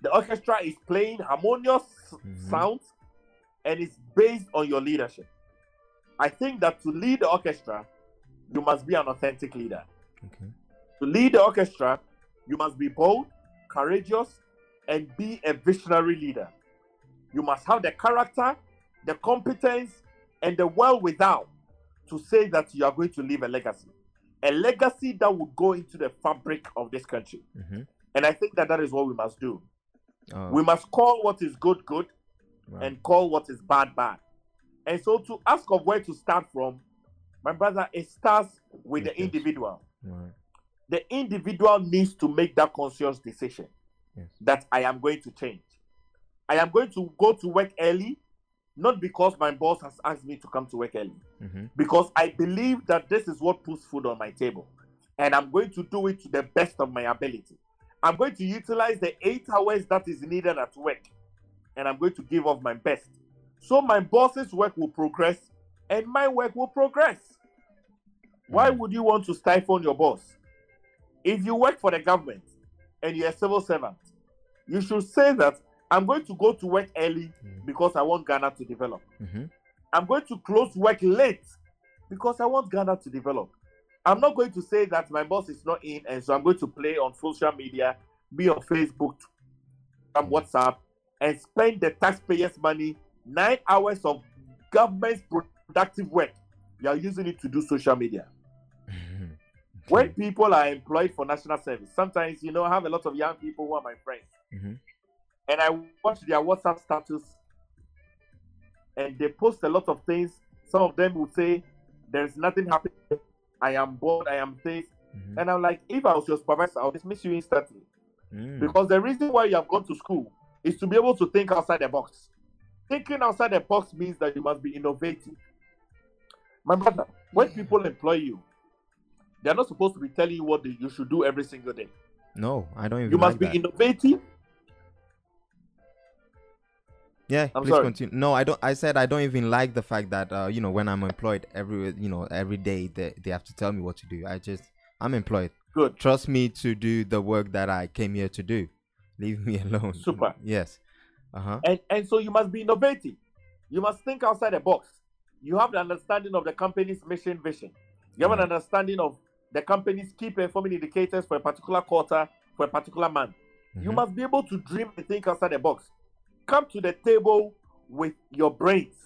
The orchestra is playing harmonious mm-hmm. sounds and it's based on your leadership. I think that to lead the orchestra, you must be an authentic leader. Okay. To lead the orchestra, you must be bold, courageous, and be a visionary leader. You must have the character, the competence, and the well without to say that you are going to leave a legacy. A legacy that will go into the fabric of this country. Mm-hmm. And I think that that is what we must do. Oh. We must call what is good, good, and call what is bad, bad. And so to ask of where to start from, my brother, it starts with the individual. Right the individual needs to make that conscious decision yes. that I am going to change. I am going to go to work early, not because my boss has asked me to come to work early, mm-hmm. because I believe that this is what puts food on my table. And I'm going to do it to the best of my ability. I'm going to utilize the eight hours that is needed at work, and I'm going to give off my best. So my boss's work will progress, and my work will progress. Mm-hmm. Why would you want to stifle your boss? If you work for the government and you're a civil servant, you should say that I'm going to go to work early mm. because I want Ghana to develop. Mm-hmm. I'm going to close work late because I want Ghana to develop. I'm not going to say that my boss is not in, and so I'm going to play on social media, be on Facebook, on mm. WhatsApp, and spend the taxpayers' money nine hours of government's productive work. You are using it to do social media. When people are employed for national service, sometimes you know I have a lot of young people who are my friends, mm-hmm. And I watch their WhatsApp status, and they post a lot of things. Some of them will say, "There's nothing happening I am bored, I am this. Mhm. And I'm like, if I was your supervisor, I'll dismiss you instantly. Mm. Because the reason why you have gone to school is to be able to think outside the box. Thinking outside the box means that you must be innovative. My brother, when people employ you, they're not supposed to be telling you what you should do every single day. No, I don't even. You must like be that. innovative. Yeah, I'm please sorry. continue. No, I don't. I said I don't even like the fact that uh, you know when I'm employed every you know every day they they have to tell me what to do. I just I'm employed. Good. Trust me to do the work that I came here to do. Leave me alone. Super. Yes. Uh huh. And and so you must be innovative. You must think outside the box. You have the understanding of the company's mission vision. You have an Mhm. understanding of the company's key performing indicators for a particular quarter, for a particular month. You Mhm. must be able to dream and think outside the box. Come to the table with your brains.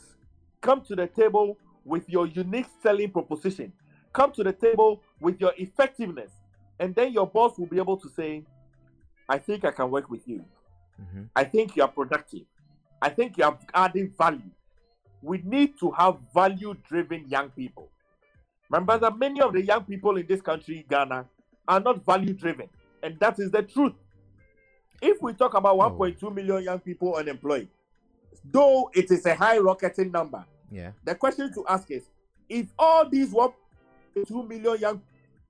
Come to the table with your unique selling proposition. Come to the table with your effectiveness. And then your boss will be able to say, I think I can work with you. Mhm. I think you are productive. I think you are adding value. We need to have value driven young people. Remember that many of the young people in this country, Ghana, are not value driven. And that is the truth. If we talk about 1.2 million young people unemployed, though it is a high rocketing number, Yeah. the question to ask is if all these 1.2 million young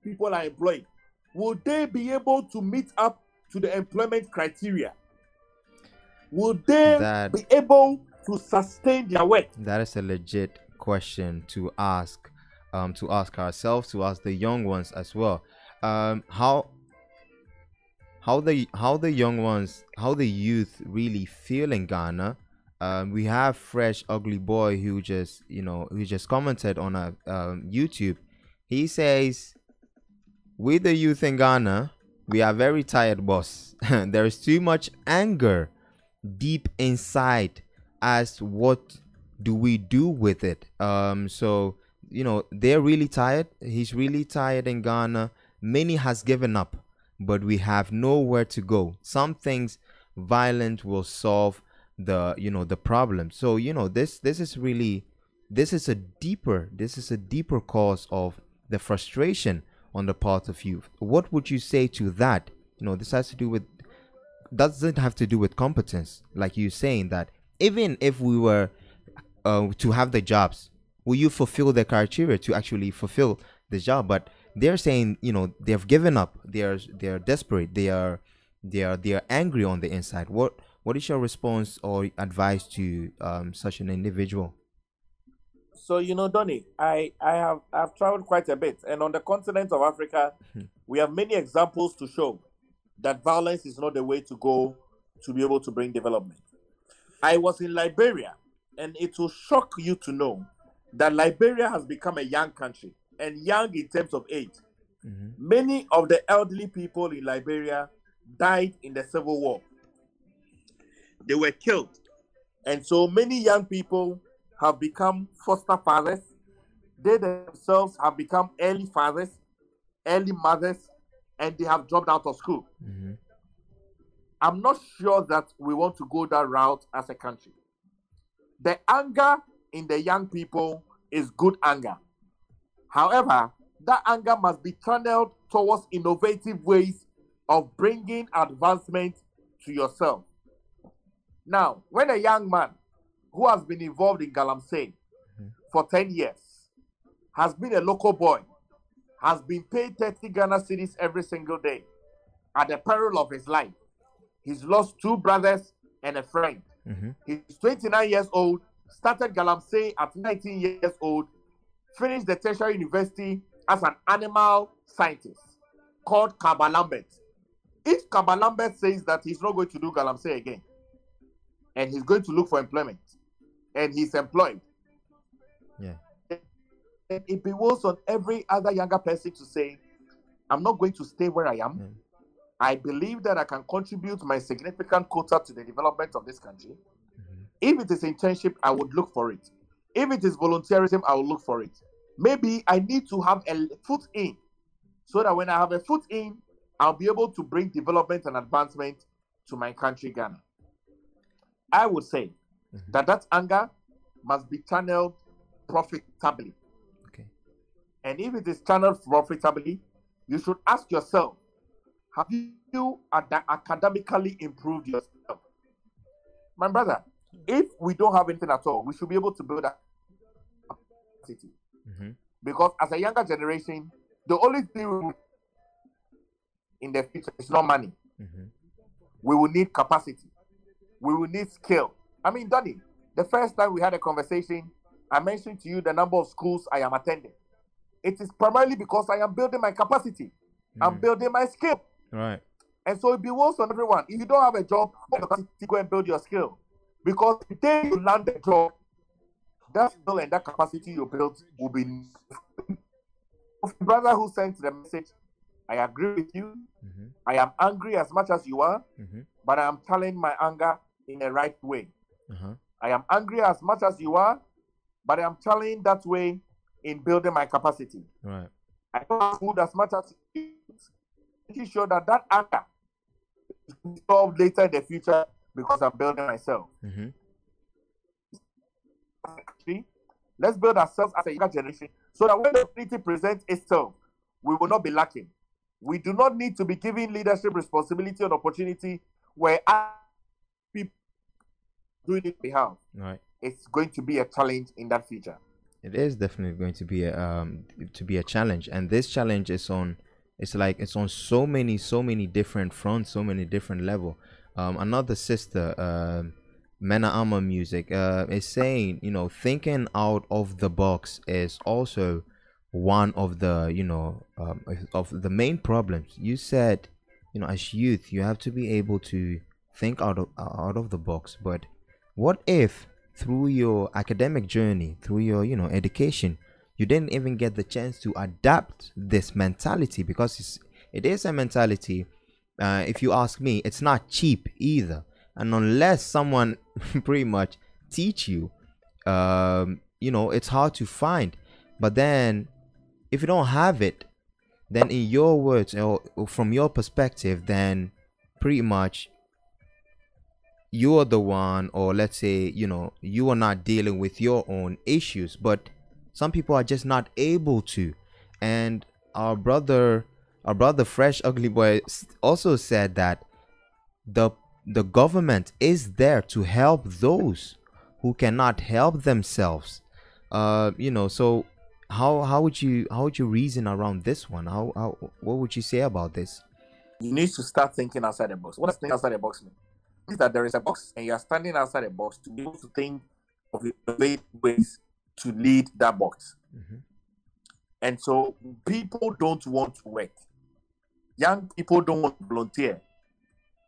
people are employed, will they be able to meet up to the employment criteria? Will they That- be able to sustain their work? That is a legit question to ask, um, to ask ourselves, to ask the young ones as well. Um, how how the how the young ones, how the youth really feel in Ghana. Um, we have fresh ugly boy who just you know who just commented on a um, YouTube. He says, "We the youth in Ghana, we are very tired, boss. there is too much anger deep inside as what do we do with it um so you know they're really tired he's really tired in ghana many has given up but we have nowhere to go. Some things violence will solve the you know the problem. So you know this this is really this is a deeper this is a deeper cause of the frustration on the part of youth what would you say to that? You know this has to do with doesn't have to do with competence. Like you saying that even if we were uh, to have the jobs will you fulfill the criteria to actually fulfill the job? But they're saying you know they've given up. They're they're desperate. They are they are they are angry on the inside. What what is your response or advice to um, such an individual? So you know, Donny, I I have I've traveled quite a bit, and on the continent of Africa, we have many examples to show that violence is not the way to go to be able to bring development. I was in Liberia, and it will shock you to know that Liberia has become a young country, and young in terms of age. Mhm. Many of the elderly people in Liberia died in the civil war. They were killed. And so many young people have become foster fathers. They themselves have become early fathers, early mothers, and they have dropped out of school. Mhm. I'm not sure that we want to go that route as a country. The anger in the young people is good anger. However, that anger must be channeled towards innovative ways of bringing advancement to yourself. Now, when a young man who has been involved in Galamsey for 10 years, has been a local boy, has been paid 30 Ghana cedis every single day at the peril of his life, he's lost two brothers and a friend. Mhm. He's 29 years old, started Galamsey at 19 years old, finished the tertiary university as an animal scientist called Kabalambert. If Kabalambert says that he's not going to do Galamsey again, and he's going to look for employment, and he's employed, yeah it bewilds on every other younger person to say, I'm not going to stay where I am. Mm. I believe that I can contribute my significant quota to the development of this country. Mhm. If it is internship, I would look for it. If it is volunteerism, I will look for it. Maybe I need to have a foot in so that when I have a foot in, I'll be able to bring development and advancement to my country, Ghana. I would say Mhm. that that anger must be channeled profitably. okay And if it is channeled profitably, you should ask yourself, have you ad- academically improved yourself? My brother, if we don't have anything at all, we should be able to build a capacity. Mm-hmm. Because as a younger generation, the only thing in the future is not money. Mm-hmm. We will need capacity. We will need skill. I mean, Danny, the first time we had a conversation, I mentioned to you the number of schools I am attending. It is primarily because I am building my capacity. I'm Mm. building my skill. Right. And so it be worse on everyone. If you don't have a job, go and build your skill. Because the day you land the job, that skill and that capacity you built will be. Brother who sent the message, I agree with you. Mm-hmm. I am angry as much as you are, Mm-hmm. but I am telling my anger in the right way. Uh-huh. I am angry as much as you are, but I am telling that way in building my capacity. Right. I don't food as much as you, making sure that that anger is solved later in the future because I'm building myself. Mm-hmm. Let's build ourselves as a younger generation so that when the opportunity presents itself, we will not be lacking. We do not need to be giving leadership responsibility and opportunity where people doing it we have. Right. It's going to be a challenge in that future. It is definitely going to be a um to be a challenge, and this challenge is on. It's like it's on so many, so many different fronts, so many different level. Um, another sister, um, Mena Music, uh, is saying, you know, thinking out of the box is also one of the, you know, um, of the main problems. You said, you know, as youth, you have to be able to think out of out of the box. But what if through your academic journey, through your, you know, education, you didn't even get the chance to adapt this mentality because it's, it is a mentality. Uh, if you ask me, it's not cheap either, and unless someone pretty much teach you, um, you know, it's hard to find. But then, if you don't have it, then in your words or from your perspective, then pretty much you're the one or let's say you know you are not dealing with your own issues. But some people are just not able to. And our brother our brother fresh ugly boy also said that the the government is there to help those who cannot help themselves uh you know so how how would you how would you reason around this one how, how what would you say about this You need to start thinking outside the box. What does thinking outside the box mean? Means that there is a box and you are standing outside the box to be able to think of innovative ways to lead that box. Mhm. And so people don't want to work. Young people don't want to volunteer.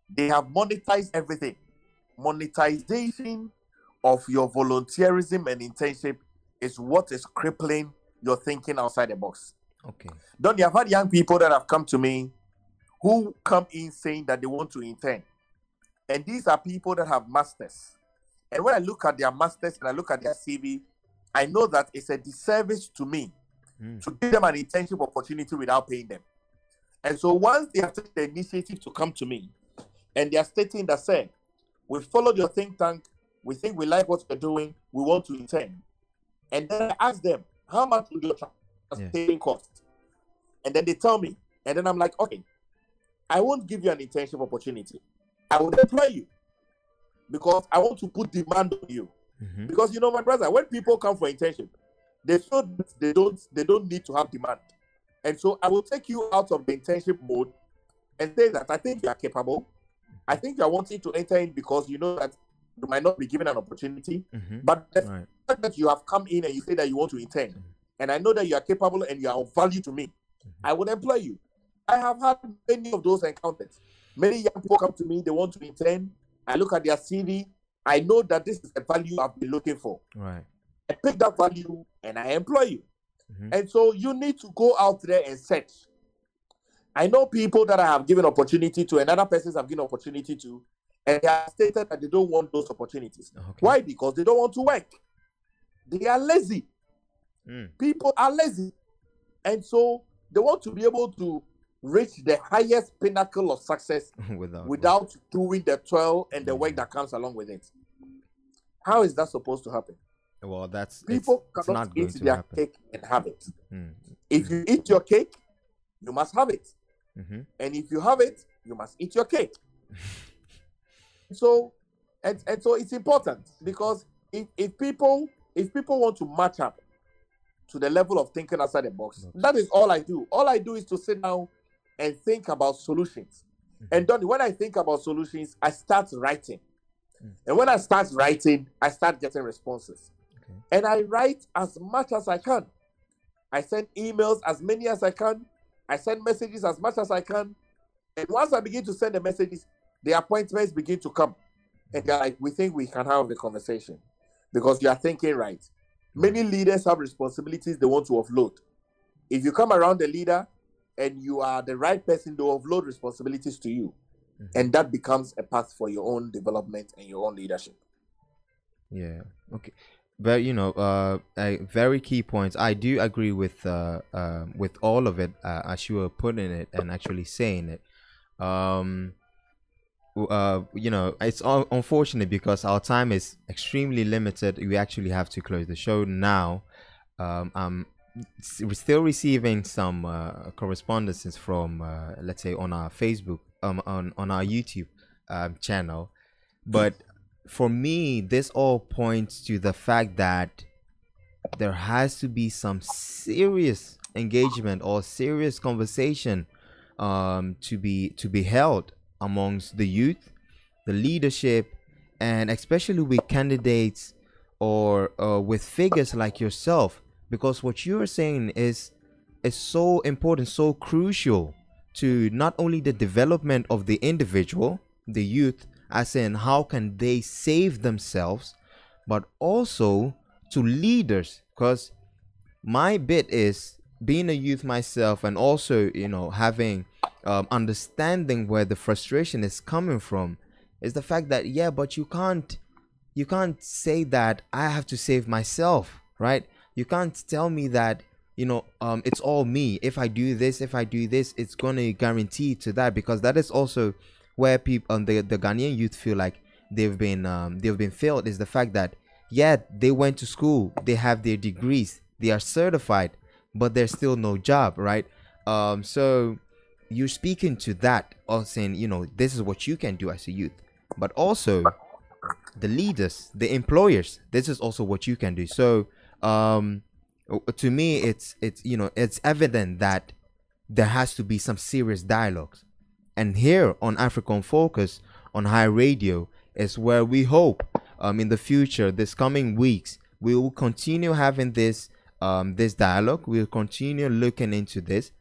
They have monetized everything. Monetization of your volunteerism and internship is what is crippling your thinking outside the box. okay Don't you have had young people that have come to me who come in saying that they want to intern? And these are people that have masters. And when I look at their masters and I look at their CV, I know that it's a disservice to me Mm. to give them an internship opportunity without paying them. And so once they have taken the initiative to come to me and they are stating that, say, we followed your think tank, we think we like what you're doing, we want to intern. And then I ask them, how much will your transportation cost? And then they tell me, and then I'm like, okay, I won't give you an internship opportunity. I will employ you because I want to put demand on you. Mhm. Because you know, my brother, when people come for internship, they that they don't they don't need to have demand. And so I will take you out of the internship mode and say that I think you are capable. I think you are wanting to enter in because you know that you might not be given an opportunity. Mhm. But the right fact that you have come in and you say that you want to intern, and I know that you are capable and you are of value to me, I would employ you. I have had many of those encounters. Many young people come to me, they want to intern. I look at their CV. I know that this is the value I've been looking for. right I pick that value and I employ you. Mhm. And so you need to go out there and search. I know people that I have given opportunity to, and other persons have given opportunity to, and they have stated that they don't want those opportunities. okay Why? Because they don't want to work. They are lazy. Mm. People are lazy. And so they want to be able to reach the highest pinnacle of success without without doing the toil and the work that comes along with it. How is that supposed to happen? Well, that's People it's, it's cannot not eat their happen. cake and have it. Mm. If you eat your cake, you must have it. hmm And if you have it, you must eat your cake. so and, and so it's important because if, if people if people want to match up to the level of thinking outside the box, Box. that is all I do. All I do is to sit down and think about solutions. And Donny, when I think about solutions, I start writing. Mm. And when I start writing, I start getting responses. Okay. And I write as much as I can. I send emails as many as I can. I send messages as much as I can. And once I begin to send the messages, the appointments begin to come. And they're like, we think we can have the conversation because you are thinking right. Many leaders have responsibilities they want to offload. If you come around the leader and you are the right person, they offload responsibilities to you. Mhm. And that becomes a path for your own development and your own leadership. Yeah. Okay. But you know, uh, a very key points. I do agree with uh, uh, with all of it uh, as you were putting it and actually saying it. Um, uh, you know, it's un- unfortunate because our time is extremely limited. We actually have to close the show now. Um, I'm still receiving some uh, correspondences from, uh, let's say, on our Facebook, um, on on our YouTube um, channel, but for me, this all points to the fact that there has to be some serious engagement or serious conversation um, to be to be held amongst the youth, the leadership, and especially with candidates or uh, with figures like yourself, because what you're saying is is so important, so crucial to not only the development of the individual, the youth, as in how can they save themselves, but also to leaders. Because my bit is being a youth myself and also, you know, having um, understanding where the frustration is coming from is the fact that, yeah, but you can't you can't say that I have to save myself, right? You can't tell me that you know um it's all me. If I do this, if I do this, it's gonna guarantee to that because that is also where people um, the the Ghanaian youth feel like they've been um they've been failed is the fact that yeah they went to school, they have their degrees, they are certified, but there's still no job, right? Um so you're speaking to that or saying you know this is what you can do as a youth, but also the leaders the employers this is also what you can do so um to me it's it's you know it's evident that there has to be some serious dialogues and here on african focus on high radio is where we hope um in the future this coming weeks we will continue having this um this dialogue. We'll continue looking into this.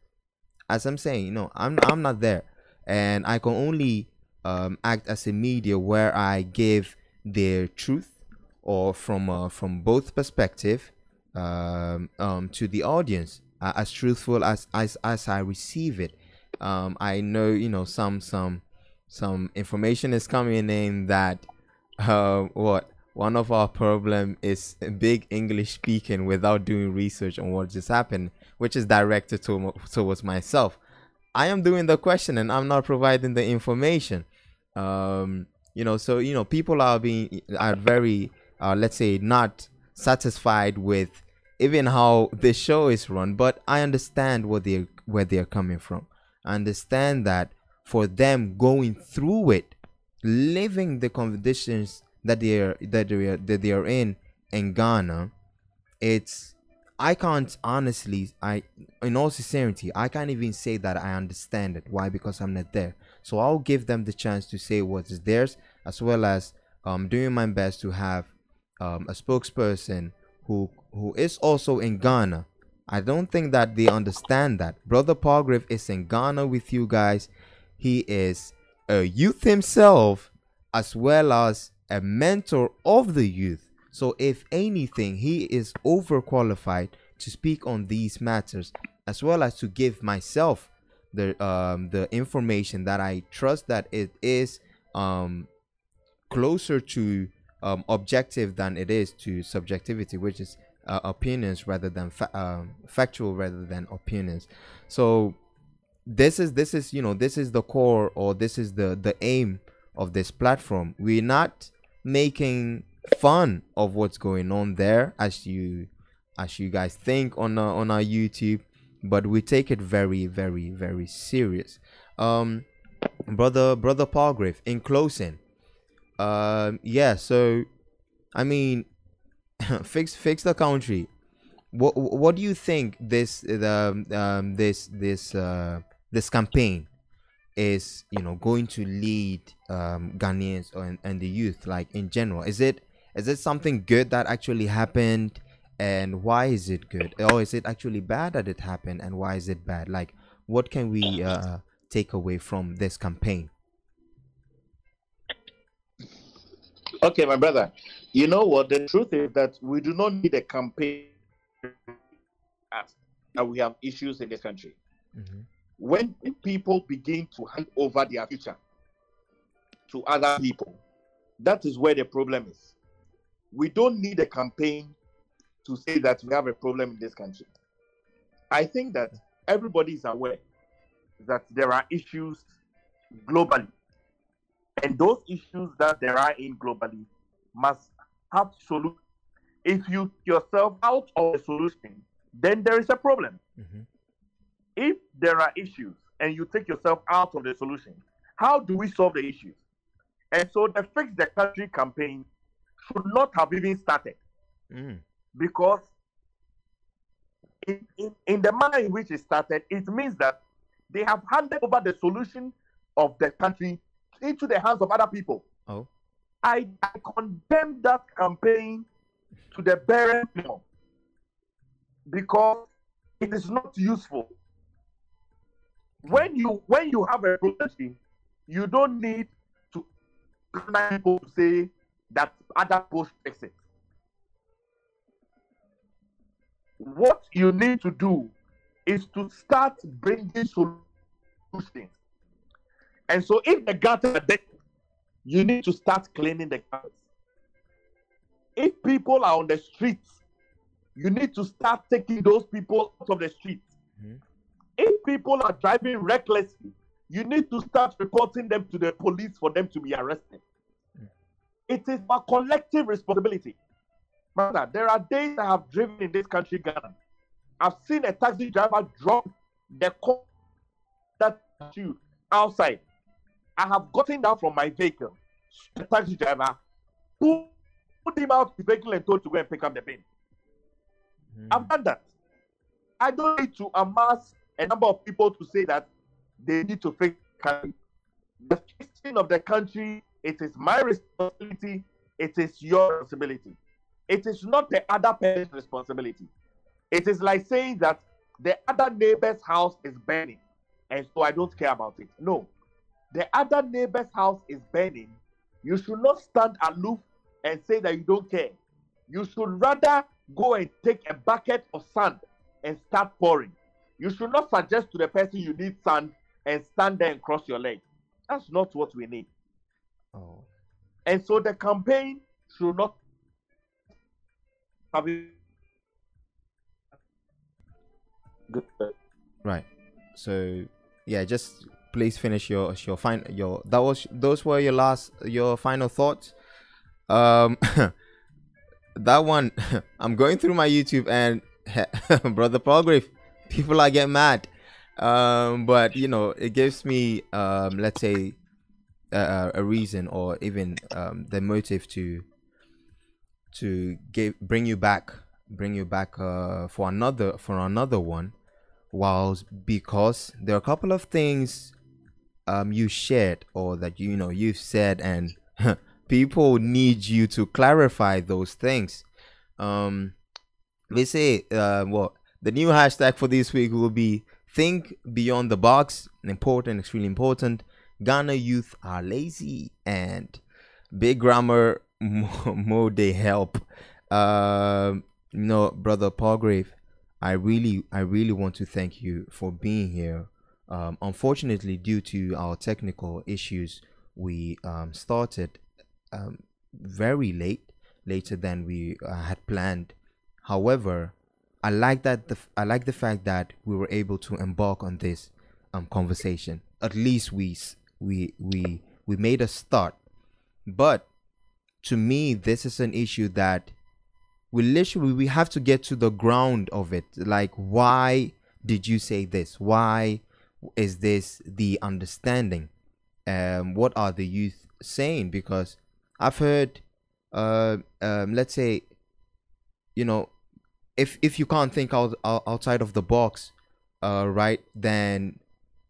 As i'm saying you know i'm i'm not there. And i can only um, act as a media where I give the truth or from uh, from both perspective um, um, to the audience uh, as truthful as, as as I receive it. Um, I know you know some some some information is coming in that uh, what one of our problem is big English speaking without doing research on what just happened, which is directed to, towards myself. I am doing the question and I'm not providing the information um you know so you know people are being are very uh let's say not satisfied with even how the show is run but i understand what they're where they're coming from understand that for them going through it living the conditions that they're that they're that they're in in ghana it's I can't honestly, I, in all sincerity, I can't even say that I understand it. Why? Because I'm not there. So I'll give them the chance to say what is theirs, as well as um, doing my best to have um, a spokesperson who who is also in Ghana. I don't think that they understand that. Brother Palgrave is in Ghana with you guys. He is a youth himself, as well as a mentor of the youth. So, if anything, he is overqualified to speak on these matters, as well as to give myself the um, the information that I trust that it is um, closer to um, objective than it is to subjectivity, which is uh, opinions rather than fa- um, factual rather than opinions. So this is this is you know this is the core or this is the the aim of this platform. We're not making fun of what's going on there as you as you guys think on uh, on our YouTube, but we take it very very very serious. Um, brother brother Palgrave, in closing, um, yeah. So, I mean, fix fix the country. What what do you think this the um, this this uh, this campaign is you know going to lead um, Ghanaians and, and the youth like in general? Is it is it something good that actually happened? And why is it good? Or is it actually bad that it happened? And why is it bad? Like, what can we uh, take away from this campaign? Okay, my brother. You know what? The truth is that we do not need a campaign that we have issues in this country. Mm-hmm. When people begin to hand over their future to other people, that is where the problem is. We don't need a campaign to say that we have a problem in this country. I think that everybody is aware that there are issues globally. And those issues that there are in globally must have solution. If you yourself out of the solution, then there is a problem. Mm-hmm. If there are issues and you take yourself out of the solution, how do we solve the issues? And so the Fix the Country campaign should not have even started. Mm. Because in, in, in the manner in which it started, it means that they have handed over the solution of the country into the hands of other people. Oh. I, I condemn that campaign to the bare minimum because it is not useful. When you when you have a problem, you don't need to to say that other people fix it. What you need to do is to start bringing solutions. And so, if the dead, you need to start cleaning the gutters. If people are on the streets, you need to start taking those people out of the streets. Mm-hmm. If people are driving recklessly, you need to start reporting them to the police for them to be arrested. Mm-hmm. It is a collective responsibility. Brother, there are days I have driven in this country, Ghana. I've seen a taxi driver drop the car that you outside. I have gotten down from my vehicle, the taxi driver, put him out the vehicle and told to go and pick up the bin. Mm. I've done that. I don't need to amass a number of people to say that they need to fix country. The fixing of the country, it is my responsibility, it is your responsibility. It is not the other person's responsibility. It is like saying that the other neighbor's house is burning, and so I don't care about it. No, the other neighbor's house is burning. You should not stand aloof and say that you don't care. You should rather go and take a bucket of sand and start pouring. You should not suggest to the person you need sand and stand there and cross your legs. That's not what we need. Oh. And so the campaign should not have Right. So yeah, just please finish your your fine your that was those were your last your final thoughts. Um that one I'm going through my YouTube and brother Palgrave, people are getting mad. Um but you know, it gives me um let's say a, a reason or even um the motive to to give bring you back bring you back uh for another for another one whilst because there are a couple of things um you shared or that you know you've said and people need you to clarify those things. Um they say uh what the new hashtag for this week will be think beyond the box important extremely important. Ghana youth are lazy and big grammar more they help. Uh you know brother Palgrave I really, I really want to thank you for being here. Um, unfortunately, due to our technical issues, we um, started um, very late, later than we uh, had planned. However, I like that the I like the fact that we were able to embark on this um, conversation. At least we we we we made a start. But to me, this is an issue that we literally we have to get to the ground of it. Like, why did you say this? Why is this the understanding? Um, what are the youth saying? Because I've heard, uh, um, let's say, you know, if if you can't think out, outside of the box, uh, right, then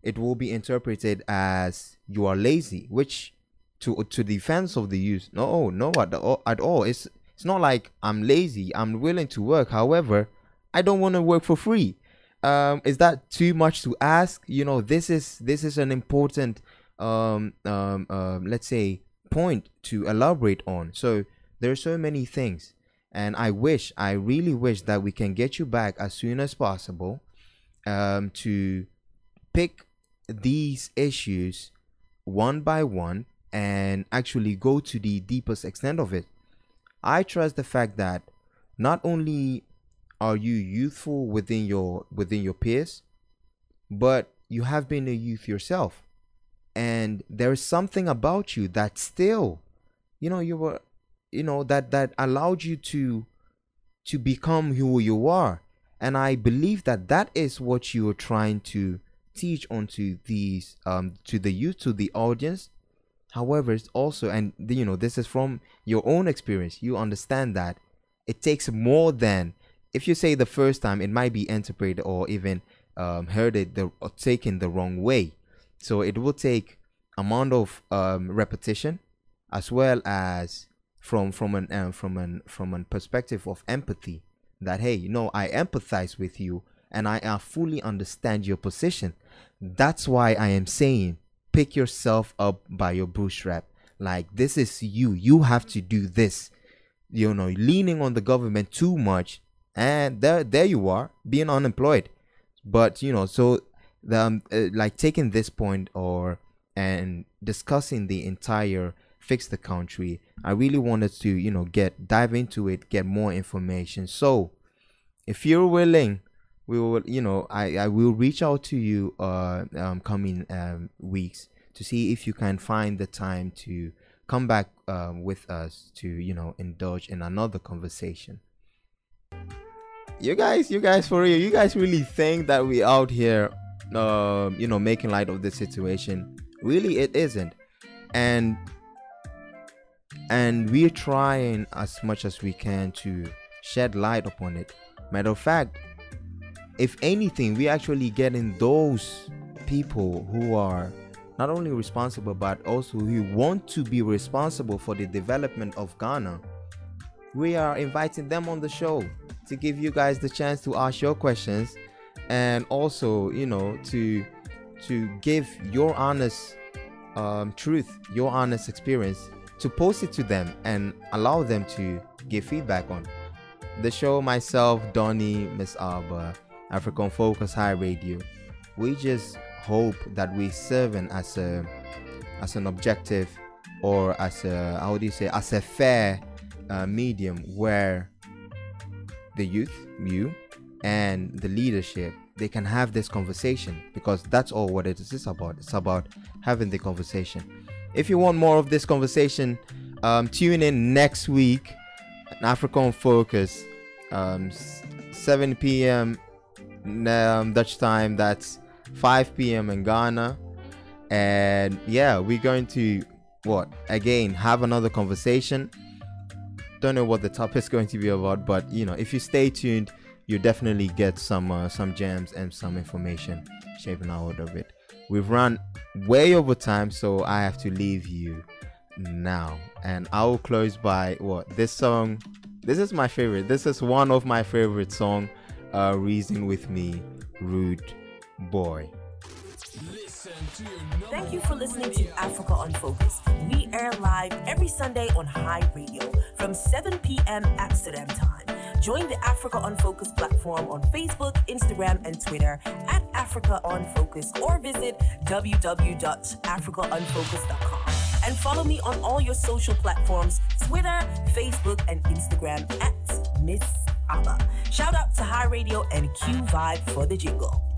it will be interpreted as you are lazy, which to to defense of the youth. No, no, at all, at all. It's it's not like I'm lazy. I'm willing to work. However, I don't want to work for free. Um, is that too much to ask? You know, this is this is an important um, um, um, let's say point to elaborate on. So there are so many things, and I wish, I really wish that we can get you back as soon as possible um, to pick these issues one by one and actually go to the deepest extent of it. I trust the fact that not only are you youthful within your within your peers, but you have been a youth yourself. And there is something about you that still, you know, you were you know, that that allowed you to to become who you are. And I believe that that is what you are trying to teach onto these um to the youth to the audience however it's also and you know this is from your own experience you understand that it takes more than if you say the first time it might be interpreted or even um, heard it the or taken the wrong way so it will take amount of um, repetition as well as from from an um, from an from a perspective of empathy that hey you know i empathize with you and i, fully understand your position that's why I am saying pick yourself up by your bootstrap. Like this is you. You have to do this. You know, leaning on the government too much, and there, there you are, being unemployed. But you know, so the um, uh, like taking this point or and discussing the entire fix the country. I really wanted to you know get dive into it, get more information. So, if you're willing we will you know i i will reach out to you uh um, coming um, weeks to see if you can find the time to come back um, with us to you know indulge in another conversation you guys you guys for real you guys really think that we out here um you know making light of this situation? Really it isn't. And and we're trying as much as we can to shed light upon it. Matter of fact if anything, we actually getting those people who are not only responsible but also who want to be responsible for the development of Ghana. We are inviting them on the show to give you guys the chance to ask your questions and also, you know, to to give your honest um, truth, your honest experience, to post it to them and allow them to give feedback on. The show, myself, Donny, Miss ABBA, African Focus High Radio. We just hope that we serving as a as an objective or as a how do you say as a fair uh, medium where the youth, you, and the leadership they can have this conversation because that's all what it is about. It's about having the conversation. If you want more of this conversation, um, tune in next week. Africa on Focus, um, 7 p.m um, Dutch time. That's 5 p.m. in Ghana. And yeah, we're going to what again have another conversation. Don't know what the topic is going to be about, but you know, if you stay tuned, you definitely get some uh, some gems and some information shaping out of it. We've run way over time, so I have to leave you now. And I will close by what this song. This is my favorite. This is one of my favorite song uh, Reason with Me, Rude Boy. Thank you for listening to Africa on Focus. We air live every Sunday on High Radio from 7 p.m. Amsterdam time. Join the Africa on Focus platform on Facebook, Instagram, and Twitter at Africa on Focus or visit www.africaonfocus.com. And follow me on all your social platforms Twitter, Facebook, and Instagram at Miss ABBA. Shout out to High Radio and Q Vibe for the jingle.